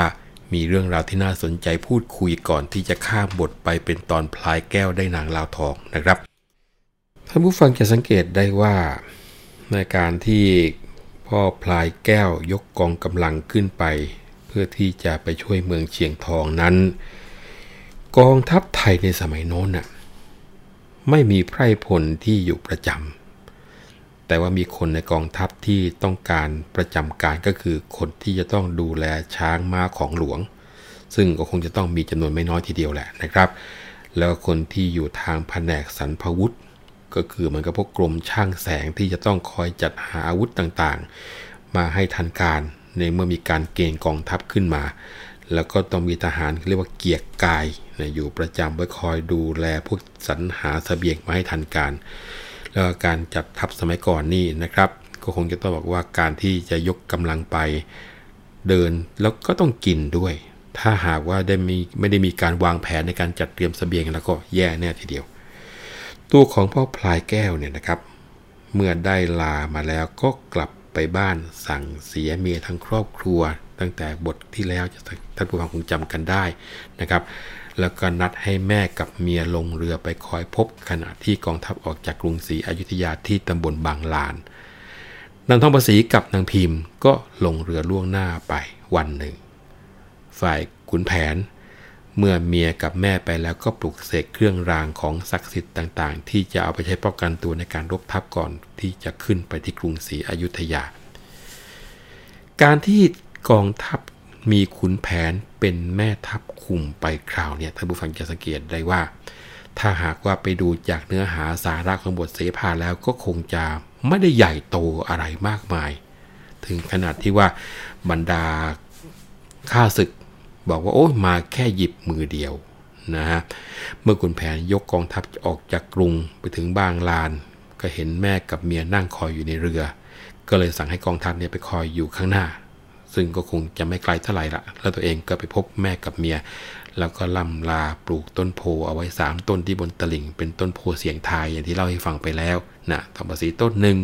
มีเรื่องราวที่น่าสนใจพูดคุยก่อนที่จะข้ามบทไปเป็นตอนพลายแก้วได้นางลาวทองนะครับ ท่านผู้ฟังจะสังเกตได้ว่า ในการที่พ่อพลายแก้วยกกองกำลังขึ้นไป เพื่อที่จะไปช่วยเมืองเชียงทองนั้น กองทัพไทยในสมัยโน้นน่ะไม่มีไพร่พลที่อยู่ประจำแต่ว่ามีคนในกองทัพที่ต้องการประจำการก็คือคนที่จะต้องดูแลช้างม้าของหลวง ซึ่งก็คงจะต้องมีจำนวนไม่น้อยทีเดียวแหละนะครับ แล้วคนที่อยู่ทางแผนกสรรพวุธ ก็คือเหมันก็พวกกรมช่างแสงที่จะต้องคอยจัดหาอาวุธต่างๆ มาให้ทันการในเมื่อมีการเกณฑ์กองทัพขึ้นมา แล้วก็ต้องมีทหารเรียกว่าเกียรกายนะอยู่ประจำไว้คอยดูแลพวกสรรหาสเสบียงมาให้ทันการ แล้วการจัดทัพสมัยก่อนนี่นะครับ ก็คงจะต้องบอกว่าการที่จะยกกำลังไปเดินแล้วก็ต้องกินด้วย ถ้าหากว่าได้มีไม่ได้มีการวางแผนในการจัดเตรียมสเสบียงแล้วก็แย่แน่ทีเดียว ตัวของพ่อพลายแก้วเนี่ยนะครับ เมื่อได้ลามาแล้วก็กลับไปบ้านสั่งเสียเมียทั้งครอบครัว ตั้งแต่บทที่แล้วท่านผู้ฟังคงจำกันได้นะครับ แล้วก็นัดให้แม่กับเมียลงเรือไปคอยพบขณะที่กองทัพออกจากกรุงศรีอยุธยาที่ตำบลบางลานนางทองประสีกับนางพิมพ์ก็ลงเรือล่วงหน้าไปวันหนึ่ง ฝ่ายขุนแผน เมื่อเมียกับแม่ไปแล้วก็ปลุกเสกเครื่องรางของศักดิ์สิทธิ์ต่างๆ ที่จะเอาไปใช้ป้องกันตัวในการรบทัพก่อนที่จะขึ้นไปที่กรุงศรีอยุธยา การที่กองทัพมีขุนแผนเป็นแม่ทัพคุมไปคราวเนี่ยท่านผู้ฟังจะสังเกตได้ว่า ถ้าหากว่าไปดูจากเนื้อหาสาระของบทเสภาแล้วก็คงจะไม่ได้ใหญ่โตอะไรมากมาย ถึงขนาดที่ว่าบรรดาข้าศึก บอกว่าโอ้ยมาแค่หยิบมือเดียวนะฮะเมื่อขุนแผนยกกองทัพออกจากกรุงไปถึงบางลาน ก็เห็นแม่กับเมียนั่งคอยอยู่ในเรือ ก็เลยสั่งให้กองทัพเนี่ยไปคอยอยู่ข้างหน้า ซึ่งก็คงจะไม่ไกลเท่าไหร่ละแล้วตัวเองก็ไปพบแม่กับเมีย แล้วก็ล่ำลาปลูกต้นโพเอาไว้ 3 ต้นที่บนตลิ่ง เป็นต้นโพเสียงทายอย่างที่เล่าให้ฟังไปแล้วนะทองประสีต้นหนึ่ง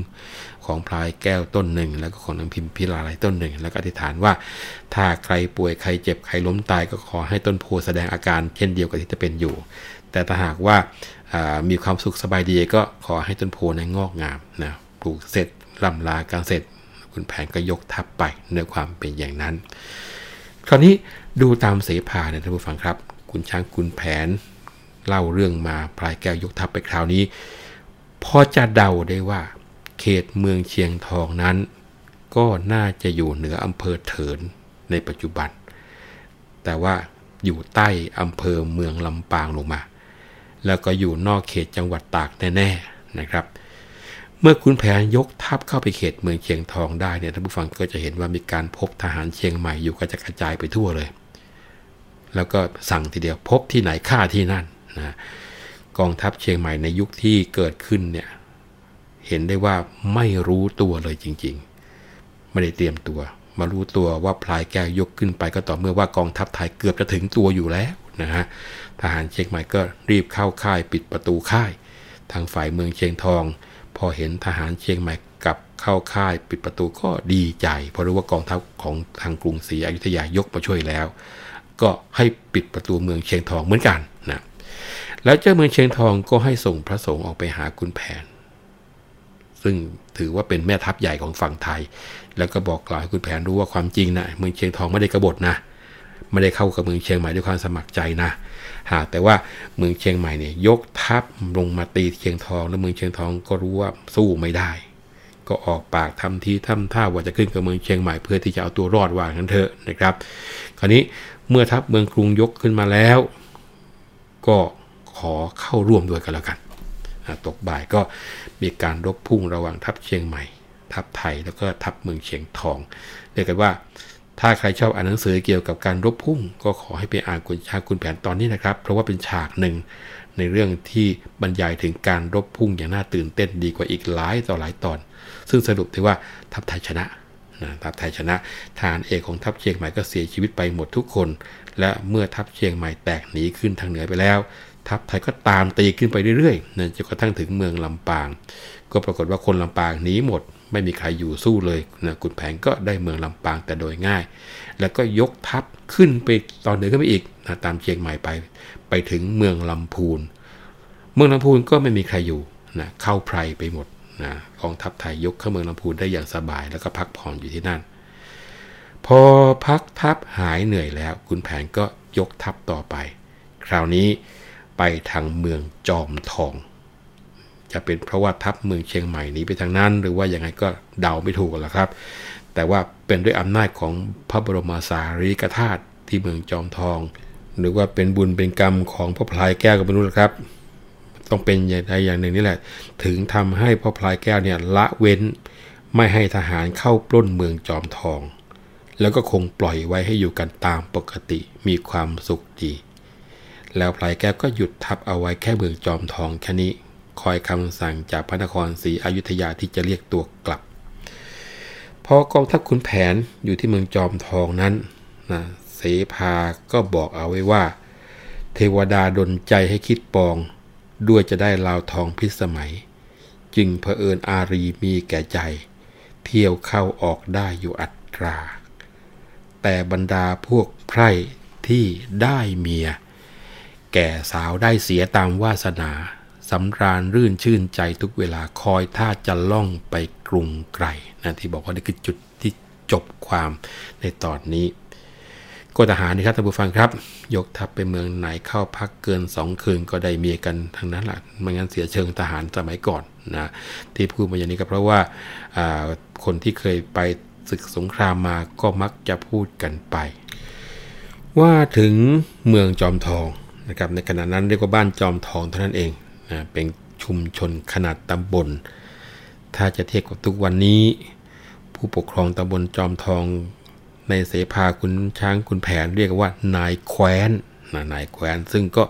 ของพลายแก้วต้นหนึ่ง แล้วก็ของนางพิมพิลาลัยต้นหนึ่ง แล้วก็อธิษฐานว่า ถ้าใครป่วยใครเจ็บใครล้มตายก็ขอให้ต้นโพแสดงอาการเช่นเดียวกับที่จะเป็นอยู่ แต่ถ้าหากว่ามีความสุขสบายดีก็ขอให้ต้นโพนั้นงอกงามนะปลูกเสร็จลำลาการเสร็จคุณแผนก็ยกทัพไปในความเป็นอย่างนั้น คราวนี้ดูตามเสภาเนี่ยท่านผู้ฟังครับ คุณช้างคุณแผนเล่าเรื่องมาพลายแก้วยกทัพไปคราวนี้ พอจะเดาได้ว่า เขตเมืองเชียงทองนั้น ก็น่าจะอยู่เหนืออำเภอเถินในปัจจุบัน แต่ว่าอยู่ใต้อำเภอเมืองลำปางลงมา แล้วก็อยู่นอกเขตจังหวัดตากแน่ ๆนะครับ เมื่อคุณแผนยกทัพเข้าไปเขตเมืองเชียงทองได้เนี่ยท่านผู้ฟังก็จะเห็นว่ามีการพบทหารเชียงใหม่อยู่กระจกระจายไปทั่วเลย แล้วก็สั่งทีเดียวพบที่ไหนฆ่าที่นั่นนะกองทัพเชียงใหม่ในยุคที่เกิดขึ้นเนี่ย เห็นได้ว่าไม่รู้ตัวเลยจริงๆ ไม่ได้เตรียมตัว มารู้ตัวว่าพลายแก้วยกขึ้นไปก็ต่อเมื่อว่ากองทัพไทยเกือบจะถึงตัวอยู่แล้วนะฮะทหารเชียงใหม่ก็รีบเข้าค่ายปิดประตูค่าย ทางฝ่ายเมืองเชียงทอง พอเห็นทหารเชียงใหม่กลับเข้าค่ายปิดประตูก็ดีใจ เพราะรู้ว่ากองทัพของทางกรุงศรีอยุธยายกมาช่วยแล้ว ก็ให้ปิดประตูเมืองเชียงทองเหมือนกันนะแล้วเจ้าเมืองเชียงทองก็ให้ส่งพระสงฆ์ออกไปหาคุณแผน ซึ่งถือว่าเป็นแม่ทัพใหญ่ของฝั่งไทย แล้วก็บอกกล่าวให้คุณแผนรู้ว่าความจริงนะเมืองเชียงทองไม่ได้กบฏนะไม่ได้เข้ากับเมืองเชียงใหม่ด้วยความสมัครใจนะหากแต่ว่าเมืองเชียงใหม่เนี่ยยกทัพลงมาตีเชียงทอง แล้วเมืองเชียงทองก็รู้ว่าสู้ไม่ได้ ก็ออกปากทำทีทำท่าว่าจะขึ้นกับเมืองเชียงใหม่เพื่อที่จะเอาตัวรอดว่างั้นเถอะนะครับ คราวนี้เมื่อทัพเมืองกรุงยกขึ้นมาแล้ว ก็ขอเข้าร่วมด้วยกันแล้วกันตกบ่ายก็ มีการรบพุ่งระหว่างทัพเชียงใหม่ ทัพไทยแล้วก็ทัพเมืองเชียงทอง เรียกกันว่า ถ้าใครชอบอ่านหนังสือเกี่ยวกับการรบพุ่ง ก็ขอให้ไปอ่านคุณชาคุณแผนตอนนี้นะครับ เพราะว่าเป็นฉากหนึ่งในเรื่องที่บรรยายถึงการรบพุ่งอย่างน่าตื่นเต้นดีกว่าอีกหลายต่อหลายตอน ซึ่งสรุปที่ว่าทัพไทยชนะนะทัพไทยชนะทหารเอกของทัพเชียงใหม่ก็เสียชีวิตไปหมดทุกคน และเมื่อทัพเชียงใหม่แตกหนีขึ้นทางเหนือไปแล้ว ทัพไทยก็ตามตีขึ้นไปเรื่อยๆนะจนกระทั่งถึงเมืองลำปาง ก็ปรากฏว่าคนลำปางหนีหมด ไม่มีใครอยู่สู้เลยนะกุนแผงก็ได้เมืองลำปางแต่โดยง่าย แล้วก็ยกทัพขึ้นไปตอนเหนือขึ้นไปอีกนะตามเชียงใหม่ไป ไปถึงเมืองลำพูน เมืองลำพูนก็ไม่มีใครอยู่นะเข้าไพรไปหมดนะกองทัพไทยยกเข้าเมืองลำพูนได้อย่างสบาย แล้วก็พักผ่อนอยู่ที่นั่น พอพักทัพหายเหนื่อยแล้วคุณแผนก็ยกทัพต่อไป คราวนี้ ไปทางเมืองจอมทอง จะเป็นเพราะว่าทัพเมืองเชียงใหม่นี้ไปทางนั้น หรือว่าอย่างไงก็เดาไม่ถูกแล้วครับ แต่ว่าเป็นด้วยอำนาจของพระบรมสารีริกธาตุที่เมืองจอมทอง หรือว่าเป็นบุญเป็นกรรมของพ่อพลายแก้วก็ไม่รู้ครับต้องเป็นอย่างใดอย่างหนึ่งนี่แหละ ถึงทำให้พ่อพลายแก้วเนี่ยละเว้น ไม่ให้ทหารเข้าปล้นเมืองจอมทอง แล้วก็คงปล่อยไว้ให้อยู่กันตามปกติมีความสุขดี แล้วพลายแก้วก็หยุดทับเอาไว้แค่เมืองจอมทองแค่นี้ คอยคำสั่งจากพระนครศรีอยุธยาที่จะเรียกตัวกลับ พอกองทัพขุนแผนอยู่ที่เมืองจอมทองนั้นนะเสภาก็บอกเอาไว้ว่า เทวดาดนใจให้คิดปอง ด้วยจะได้ลาวทองพิสมัย จึงเผอิญอารีมีแก่ใจ เที่ยวเข้าออกได้อยู่อัตรา แต่บรรดาพวกไพร่ที่ได้เมีย แก่สาวได้เสียตามวาสนาสำราญรื่นชื่นใจทุกเวลาคอยท่าจะล่องไปกรุงไกลนะที่บอกว่านี่คือจุดที่จบความในตอนนี้ก็ทหารนี่ครับท่านผู้ฟังครับ ยกทัพไปเมืองไหนเข้าพักเกินสองคืนก็ได้เมียกันทั้งนั้นแหละไม่งั้นเสียเชิงทหารสมัยก่อนนะที่พูดมาอย่างนี้ก็เพราะว่าคนที่เคยไปศึกสงครามมาก็มักจะพูดกันไป ว่าถึงเมืองจอมทอง นะครับในขณะนั้นเรียกว่าบ้านจอมทองเท่านั้นเองนะเป็นชุมชนขนาดตำบล ถ้าจะเทียบกับทุกวันนี้ ผู้ปกครองตำบลจอมทอง ในเสภาคุณช้างคุณแผนเรียกว่านายแคว้นนะนายแคว้นซึ่งก็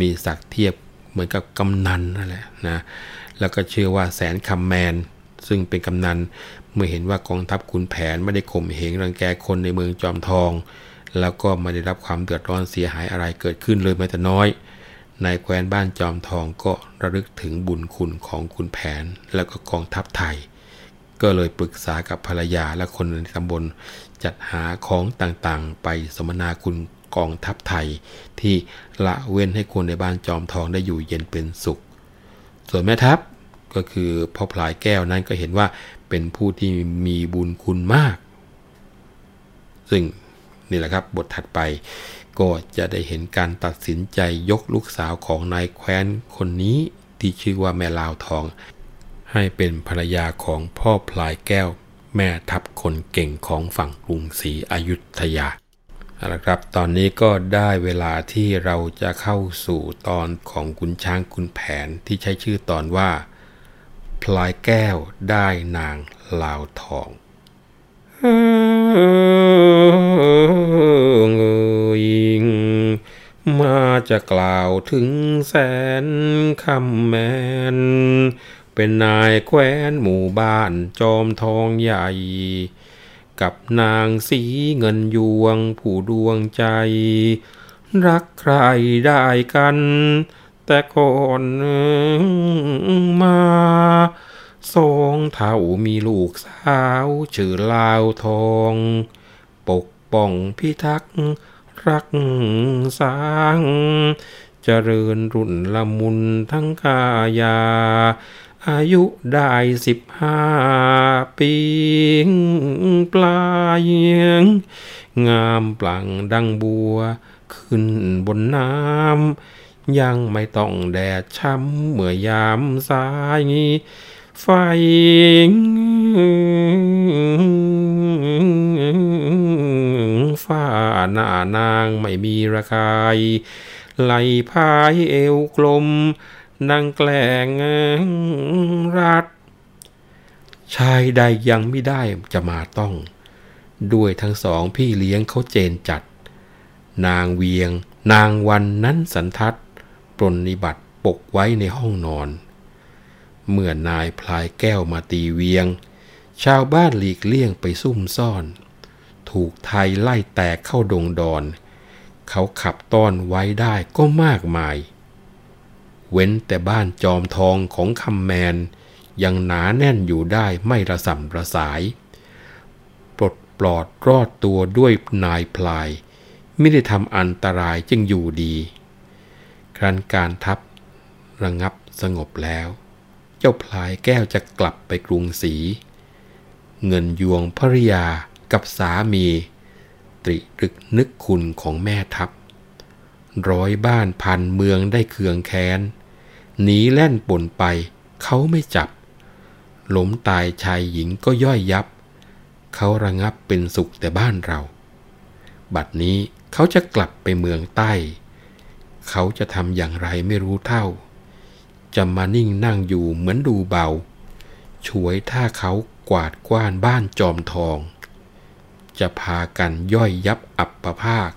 มีศักดิ์เทียบเหมือนกับกำนันนั่นแหละนะแล้วก็เชื่อว่าแสนคำแมน ซึ่งเป็นกำนันเมื่อเห็นว่ากองทัพขุนแผนไม่ได้ข่มเหงรังแกคนในเมืองจอมทอง แล้วก็ไม่ได้รับความเดือดร้อนเสียหายอะไรเกิดขึ้นเลยแม้แต่น้อยนายแคว้นบ้านจอมทองก็ระลึกถึงบุญคุณของคุณแผนแล้วก็กองทัพไทย ก็เลยปรึกษากับภรรยาและคนในตำบลจัดหาของต่างๆ ไปสมนาคุณกองทัพไทย ที่ละเว้นให้คนในบ้านจอมทองได้อยู่เย็นเป็นสุข ส่วนแม่ทัพก็คือพ่อพลายแก้วนั้นก็เห็นว่าเป็นผู้ที่มีบุญคุณมาก ซึ่ง นี่แหละครับบทถัดไป ก็จะได้เห็นการตัดสินใจยกลูกสาวของนายแคว้นคนนี้ที่ชื่อว่าแม่ลาวทอง ให้เป็นภรรยาของพ่อพลายแก้ว แม่ทัพคนเก่งของฝั่งกรุงศรีอยุธยาเอาละครับ ตอนนี้ก็ได้เวลาที่เราจะเข้าสู่ตอนของกุนช้างคุณแผนที่ใช้ชื่อตอนว่า พลายแก้วได้นางลาวทองยิง มาจะกล่าวถึงแสนคำแมน เป็นนายแคว้นหมู่บ้านจอมทองใหญ่ กับนางสีเงินยวงผู้ดวงใจ รักใครได้กัน แต่ก่อนมา สองเท่ามีลูกสาวชื่อลาวทอง ปกป้องพิทักษ์รักสร้างเจริญรุ่นละมุนทั้งกายา อายุได้สิบห้าปีปลายงามปลั่งดังบัวขึ้นบนน้ำยังไม่ต้องแดดช้ำเมื่อยามสาย ไฟฝ้าหน้านางไม่มีระคาย ไหลพายเอวกลมนางแกล้งรัดชายใดยังไม่ได้จะมาต้อง ด้วยทั้งสองพี่เลี้ยงเขาเจนจัด นางเวียง นางวันนั้นสันทัดปรนนิบัติปกไว้ในห้องนอน เมื่อนายพลายแก้วมาตีเวียง ชาวบ้านหลีกเลี่ยงไปซุ่มซ่อน ถูกไทยไล่แตกเข้าดงดอน เขาขับต้อนไว้ได้ก็มากมาย เว้นแต่บ้านจอมทองของคำแมน ยังหนาแน่นอยู่ได้ไม่ระส่ำระสาย ปลดปลอดรอดตัวด้วยนายพลาย ไม่ได้ทำอันตรายจึงอยู่ดี ครั้นการทัพระงับสงบแล้ว เจ้าพลายแก้วจะกลับไปกรุงศรี เงินยวงภริยากับสามี ตริรึกนึกคุณของแม่ทัพ ร้อยบ้านพันเมืองได้เคืองแค้น หนีแล่นป่นไปเขาไม่จับ ล้มตายชายหญิงก็ย่อยยับ เขาระงับเป็นสุขแต่บ้านเรา บัดนี้เขาจะกลับไปเมืองใต้ เขาจะทำอย่างไรไม่รู้เท่า จะมานิ่งนั่งอยู่เหมือนดูเบา ช่วยถ้าเขากวาดกว้านบ้านจอมทอง จะพากันย่อยยับอับประภาค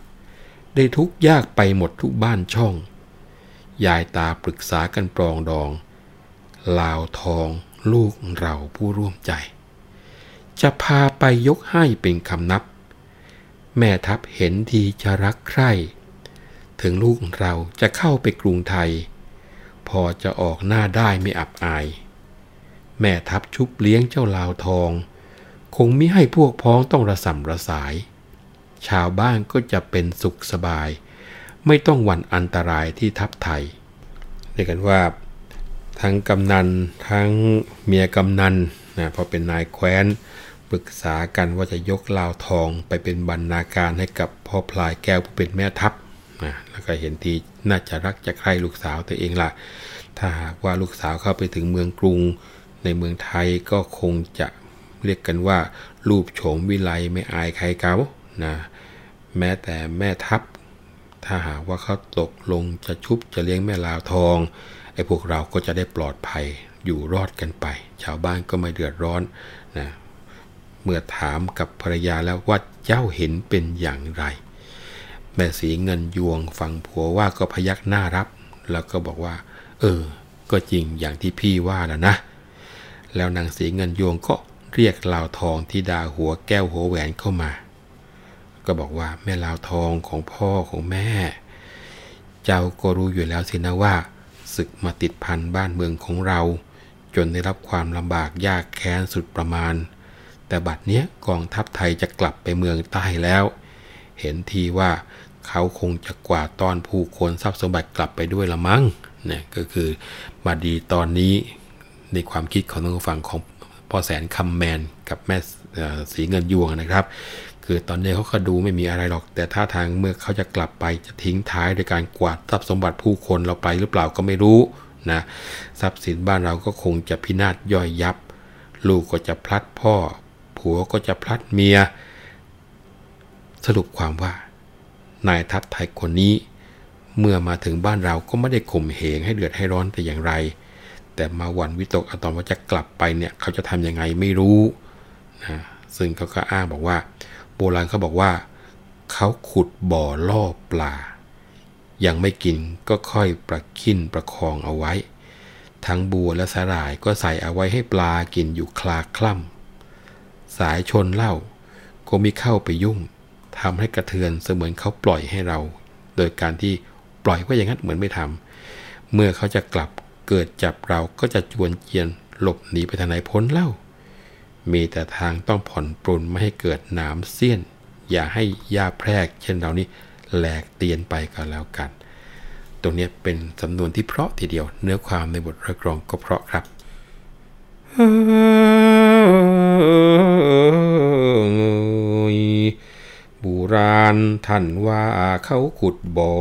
ได้ทุกยากไปหมดทุกบ้านช่อง ยายตาปรึกษากันปรองดอง ลาวทองลูกเราผู้ร่วมใจ จะพาไปยกให้เป็นคำนับ แม่ทัพเห็นทีจะรักใคร่ ถึงลูกเราจะเข้าไปกรุงไทย พอจะออกหน้าได้ไม่อับอาย แม่ทัพชุบเลี้ยงเจ้าลาวทอง คงมิให้พวกพ้องต้องระสำระสาย ชาวบ้านก็จะเป็นสุขสบาย ไม่ต้องหวั่นอันตรายที่ทับไทยเรียกกันว่าทั้งกำนันทั้งเมียกำนันนะพอเป็นนายแคว้นปรึกษากันว่าจะยกลาวทองไปเป็นบรรณาการให้กับพ่อพลายแก้วผู้เป็นแม่ทัพ นะแล้วก็เห็นทีน่าจะรักจะใคร่ลูกสาวตัวเองล่ะ ถ้าหากว่าลูกสาวเข้าไปถึงเมืองกรุง ในเมืองไทยก็คงจะเรียกกันว่า รูปโฉมวิไลไม่อายใครเกานะแม้แต่แม่ทัพ ถ้าหากว่าเขาตกลงจะชุบจะเลี้ยงแม่ลาวทองไอ้พวกเราก็จะได้ปลอดภัยอยู่รอดกันไป ชาวบ้านก็ไม่เดือดร้อนนะเมื่อถามกับภรรยาแล้วว่าเจ้าเห็นเป็นอย่างไร แม่สีเงินยวงฟังผัวว่าก็พยักหน้ารับ แล้วก็บอกว่า เออ ก็จริงอย่างที่พี่ว่าแล้วนะ แล้วนางสีเงินยวงก็เรียกลาวทองที่ดาหัวแก้วหัวแหวนเข้ามา ก็บอกว่าแม่ลาวทองของพ่อของแม่ เจ้าก็รู้อยู่แล้วสินะว่าศึกมาติดพันบ้านเมืองของเรา จนได้รับความลำบากยากแค้นสุดประมาณ แต่บัดเนี้ยกองทัพไทยจะกลับไปเมืองใต้แล้ว เห็นทีว่า เขาคงจะกวาดตอนผู้คนทรัพย์สมบัติกลับไปด้วยละมั้งเนี่ยก็คือมาดีตอนนี้ในความคิดของทางฝั่งของพ่อแสนคำแมนกับแม่สีเงินยวงนะครับ คือตอนนี้เขาก็ดูไม่มีอะไรหรอก แต่ท่าทางเมื่อเขาจะกลับไปจะทิ้งท้ายโดยการกวาดทรัพย์สมบัติผู้คนเราไปหรือเปล่าก็ไม่รู้นะทรัพย์สินบ้านเราก็คงจะพินาศย่อยยับ ลูกก็จะพลัดพ่อ ผัวก็จะพลัดเมีย สรุปความว่าายทัพไทยคนนี้ เมื่อมาถึงบ้านเราก็ไม่ได้ข่มเหงให้เดือดให้ร้อนแต่อย่างไร แต่มาหวั่นวิตกอตอนว่าจะกลับไปเนี่ยเขาจะทำยังไงไม่รู้นะซึ่งเขาก็อ้างบอกว่า โบราณเขาบอกว่า เขาขุดบ่อล่อปลา ยังไม่กินก็ค่อยประคินประคองเอาไว้ ทั้งบัวและสาหร่ายก็ใส่เอาไว้ให้ปลากินอยู่คลาคล่ำสายชนเล่าก็มีเข้าไปยุ่ง ทำให้กระเทือนเสมือนเขาปล่อยให้เรา โดยการที่ปล่อยไว้อย่างนั้นเหมือนไม่ทำเมื่อเขาจะกลับเกิดจับเราก็จะจวนเจียนหลบหนีไปทางไหนพ้นเล่า มีแต่ทางต้องผ่อนปรนไม่ให้เกิดหนามเสี้ยน อย่าให้ยาแพรก เช่นเรานี้แหลกเตียนไปก็แล้วกัน ตรงนี้เป็นสำนวนที่เพราะทีเดียว เนื้อความในบทระกรองก็เพราะครับ บูราณท่านว่าเขาขุดบ่อ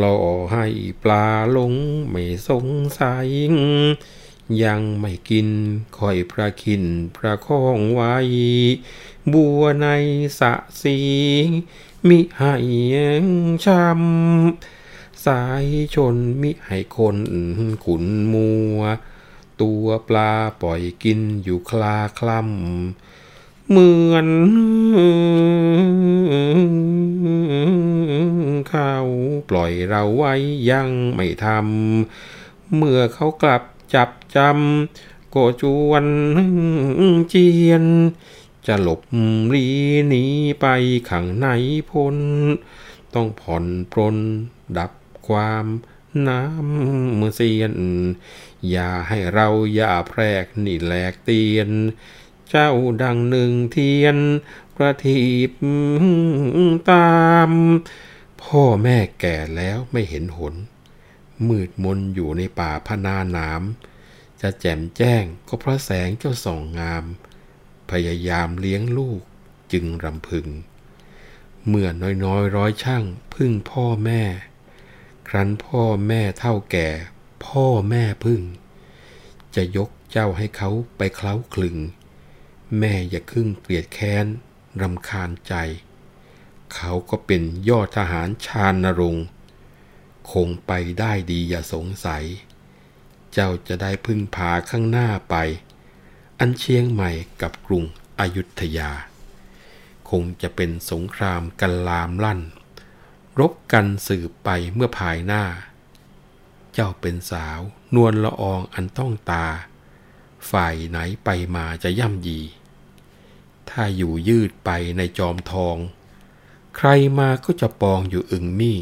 ล่อให้ปลาลงไม่สงสัย ยังไม่กินคอยพระคินพระคองไว้ บัวในสะสี มิให้ช้ำสายชนมิให้คนขุนมัว ตัวปลาปล่อยกินอยู่คลาคล่ำ เหมือนเขาปล่อยเราไว้ยังไม่ทำเมื่อเขากลับจับจำก็จวนเจียน จะหลบลีหนีไปขังในพลต้องผ่อนปรนดับความน้ำเสียน อย่าให้เราอย่าแพรกนี่แหลกเตียน เจ้าดังหนึ่งเทียนประทีปตาม พ่อแม่แก่แล้วไม่เห็นหน มืดมนอยู่ในป่าพนาหนามจะแจ่มแจ้งก็เพราะแสงเจ้าส่องงาม พยายามเลี้ยงลูกจึงรำพึง เมื่อน้อยๆร้อยช่างพึ่งพ่อแม่ ครั้นพ่อแม่เท่าแก่ พ่อแม่พึ่ง จะยกเจ้าให้เขาไปเคล้าคลึง แม่อย่าครึ่งเกลียดแค้นรำคาญใจ เขาก็เป็นยอดทหารชาญนรงค์คงไปได้ดีอย่าสงสัย เจ้าจะได้พึ่งพาข้างหน้าไป อันเชียงใหม่กับกรุงอยุธยา คงจะเป็นสงครามกันลามลั่น รบกันสืบไปเมื่อภายหน้า เจ้าเป็นสาวนวลละอองอันต้องตา ฝ่ายไหนไปมาจะย่ำยี ถ้าอยู่ยืดไปในจอมทอง ใครมาก็จะปองอยู่อึงมี่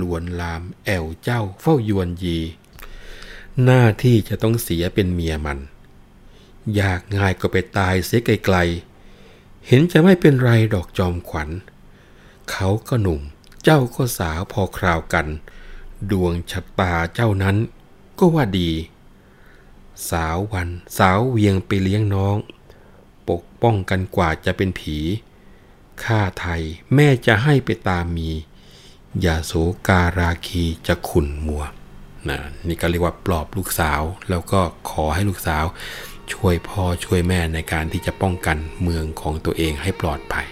ลวนลามแอวเจ้าเฝ้ายวนยี หน้าที่จะต้องเสียเป็นเมียมัน อยากง่ายก็ไปตายเสียไกลเห็นจะไม่เป็นไรดอกจอมขวัญ เขาก็หนุ่มเจ้าก็สาวพอคราวกัน ดวงชะตาเจ้านั้นก็ว่าดี สาววันสาวเวียงไปเลี้ยงน้อง ปกป้องกันกว่าจะเป็นผี ข้าไทยแม่จะให้ไปตามมี อย่าโสการาคีจะขุนมัวนะนี่ก็เรียกว่าปลอบลูกสาว แล้วก็ขอให้ลูกสาว ช่วยพ่อช่วยแม่ในการที่จะป้องกันเมืองของตัวเองให้ปลอดภัย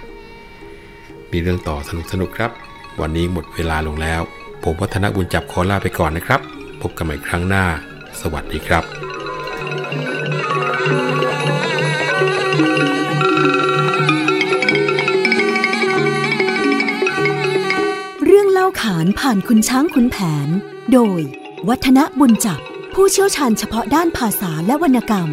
มีเรื่องต่อสนุกสนุกครับ วันนี้หมดเวลาลงแล้ว ผมวัฒนบุญจับขอลาไปก่อนนะครับ พบกันใหม่ครั้งหน้า สวัสดีครับเรื่ ขานผ่านคุณช้างคุณแผน โดย วัฒนบุญจับผู้เชี่ยวชาญเฉพาะด้านภาษาและวรรณกรรม